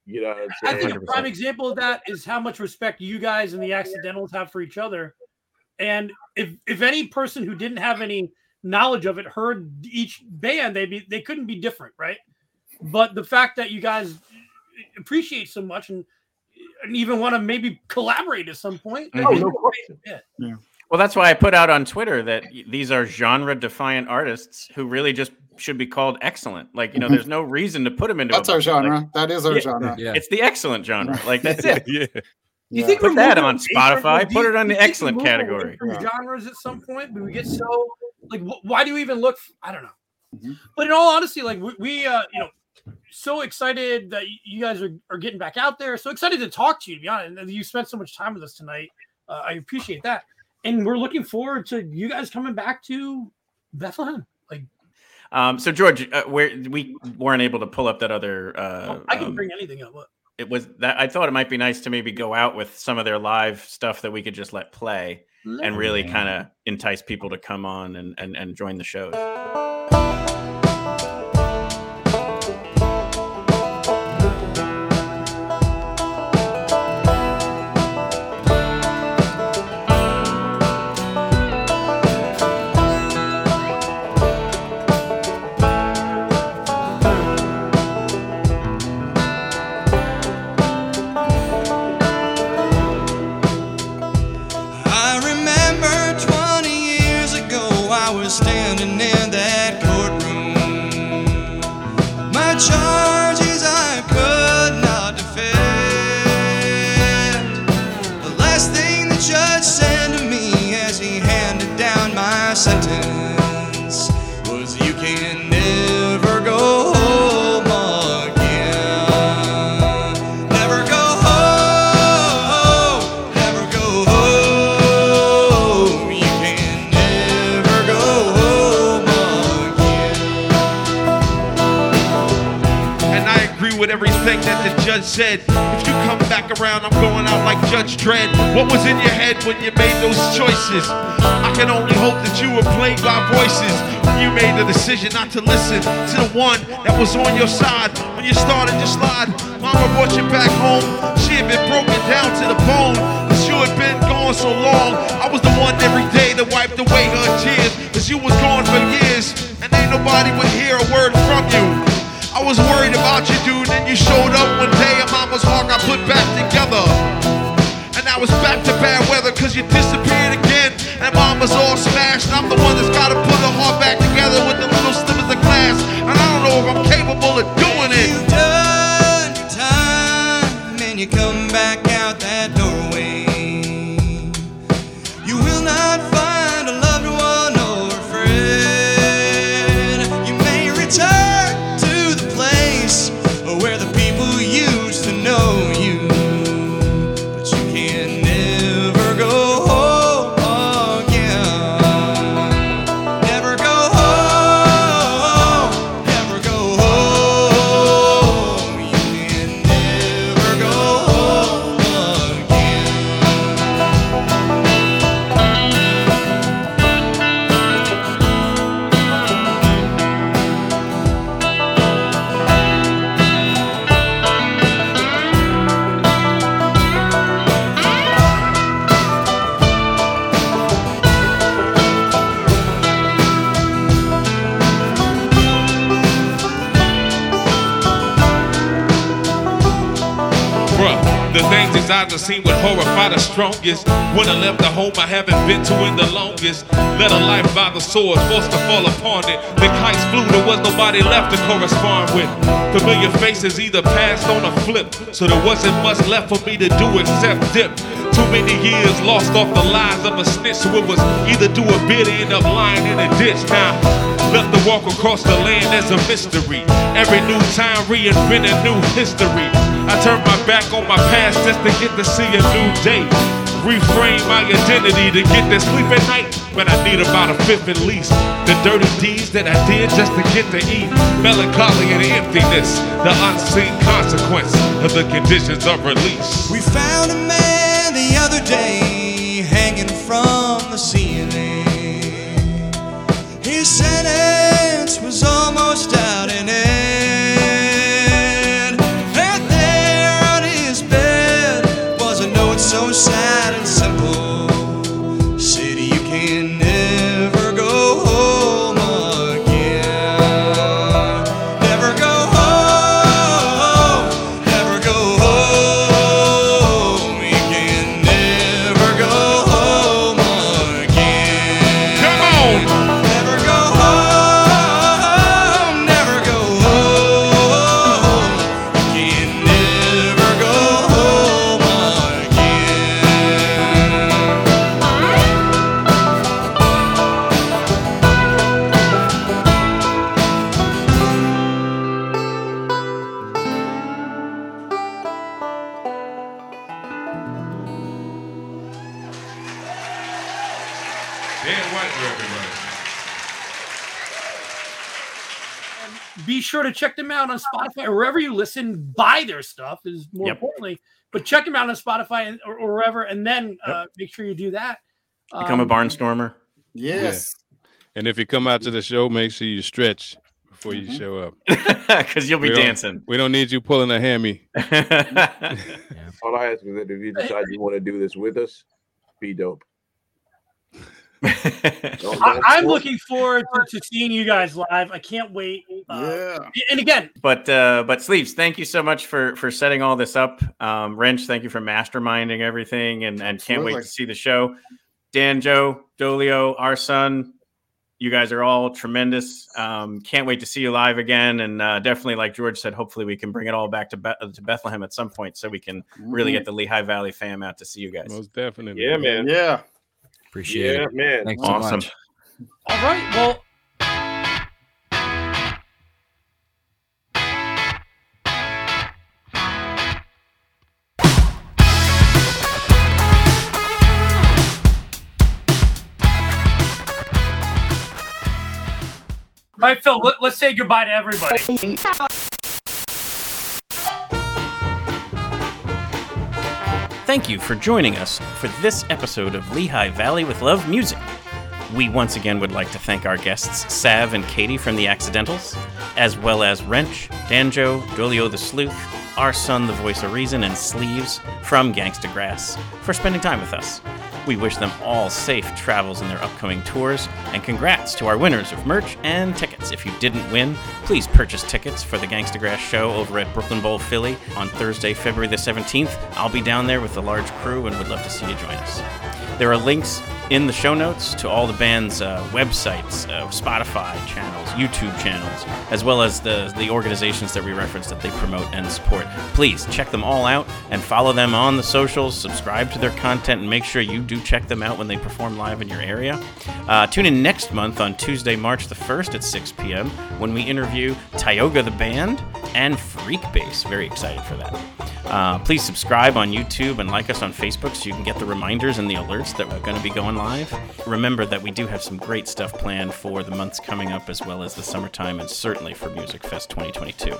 You know, what I I'm think a prime example of that is how much respect you guys and the accidentals have for each other. And if if any person who didn't have any knowledge of it heard each band, they'd be they couldn't be different, right? But the fact that you guys appreciate so much and and even want to maybe collaborate at some point. Oh, is no great. Yeah. Well, that's why I put out on Twitter that these are genre defiant artists who really just should be called excellent. Like, you know, there's no reason to put them into That's a our box. Like, genre. That is our yeah, genre. Yeah. It's the excellent genre. Like that's it. yeah. You think Put that on Spotify. Put you- it on the excellent we move away category. Yeah. genres at some point, but we get so like, wh- why do we even look? f- I don't know. Mhm. But in all honesty, like we, we uh, you know, so excited that you guys are, are getting back out there. So excited to talk to you. To be honest, and you spent so much time with us tonight. Uh, I appreciate that, and we're looking forward to you guys coming back to Bethlehem. Like Um, so George, uh, where we weren't able to pull up that other. Uh, I can um, bring anything up. Look. it was that I thought it might be nice to maybe go out with some of their live stuff that we could just let play and really kind of entice people to come on and, and, and join the shows. Back around, I'm going out like Judge Dredd. What was in your head when you made those choices? I can only hope that you were played by voices. You made the decision not to listen to the one that was on your side when you started to slide. Mama brought you back home. She had been broken down to the bone. Cause you had been gone so long. I was the one every day that wiped away her tears. Cause you was gone for years. And ain't nobody would hear a word from you. I was worried about you, dude. Then you showed up one day and mama's heart got put back together. And I was back to bad weather cause you disappeared again. And mama's all smashed. I'm the one that's gotta put her heart back together with the little slivers of glass. And I don't know if I'm capable of doing it. You've done your time and you come back out that doorway. Seen the strongest. When I left the home I haven't been to in the longest. Led a life by the sword, forced to fall upon it. The kites flew, there was nobody left to correspond with. Familiar faces either passed on or flipped, so there wasn't much left for me to do except dip. Too many years lost off the lies of a snitch, so it was either do a bid or end up lying in a ditch. Now, left to walk across the land as a mystery. Every new time reinvent a new history. I turn my back on my past just to get to see a new day. Reframe my identity to get to sleep at night. But I need about a fifth at least. The dirty deeds that I did just to get to eat. Melancholy and emptiness. The unseen consequence of the conditions of release. We found a man the other day hanging from the ceiling. His sentence was almost out and to check them out on Spotify or wherever you listen. Buy their stuff is more Yep. importantly, but check them out on Spotify and- or, or wherever, and then uh, make sure you do that. Become a Um, barnstormer. Yes. And if you come out to the show, make sure you stretch before you show up. Because you'll be We dancing. We don't need you pulling a hammy. All I ask is that if you decide you want to do this with us, be dope. Don't- I, don't I'm looking forward to, to seeing you guys live. I can't wait. Uh, yeah. And again, But uh, but sleeves, thank you so much for for setting all this up. Um, Wrench, thank you for masterminding everything, and and can't wait to see the show. Dan, Joe, Dolio, R-SON, you guys are all tremendous. Um, can't wait to see you live again, and uh, definitely, like George said, hopefully we can bring it all back to Be- to Bethlehem at some point, so we can really Mhm. get the Lehigh Valley fam out to see you guys. Most definitely. Yeah, man. Yeah. Appreciate Yeah, it. man. Thanks so Awesome. much. all right. Well, all right, Phil. Let's say goodbye to everybody. Thank you for joining us for this episode of Lehigh Valley with Love Music. We once again would like to thank our guests, Sav and Katie from The Accidentals, as well as Wrench, Danjo, Dolio the Sleuth, R-SON, the voice of reason, and Sleeves from Gangstagrass, for spending time with us. We wish them all safe travels in their upcoming tours, and congrats to our winners of merch and tickets. If you didn't win, please purchase tickets for the Gangstagrass show over at Brooklyn Bowl Philly on Thursday, February the 17th. I'll be down there with a large crew and would love to see you join us. There are links in the show notes to all the band's uh, websites, uh, Spotify channels, YouTube channels, as well as the, the organizations that we reference that they promote and support. Please check them all out and follow them on the socials, subscribe to their content, and make sure you do check them out when they perform live in your area. Uh, tune in next month on Tuesday, March the 1st at 6 p.m. when we interview Tioga the Band and Freak Bass. Very excited for that. Uh, please subscribe on YouTube and like us on Facebook so you can get the reminders and the alerts that we're going to be going live. Remember that we do have some great stuff planned for the months coming up, as well as the summertime, and certainly for Musikfest 2022.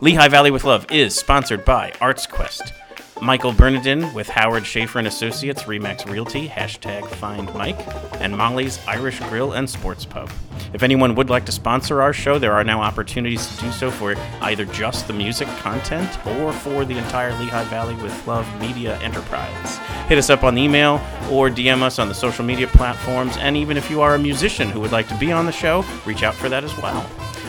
Lehigh Valley with Love is sponsored by ArtsQuest. Michael Bernardin with Howard Schaefer and Associates, Remax Realty, hashtag Find Mike, and Molly's Irish Grill and Sports Pub. If anyone would like to sponsor our show, there are now opportunities to do so for either just the music content or for the entire Lehigh Valley with Love Media Enterprise. Hit us up on email or DM us on the social media platforms, and even if you are a musician who would like to be on the show, reach out for that as well.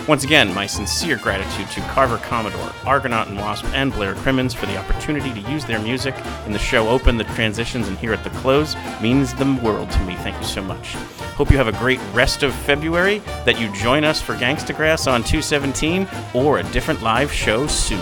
Once again, my sincere gratitude to Carver Commodore, Argonaut and Wasp, and Blair Crimmins for the opportunity to use their music in the show open, the transitions, and here at the close means the world to me. Thank you so much. Hope you have a great rest of February, that you join us for Gangstagrass on 217 or a different live show soon.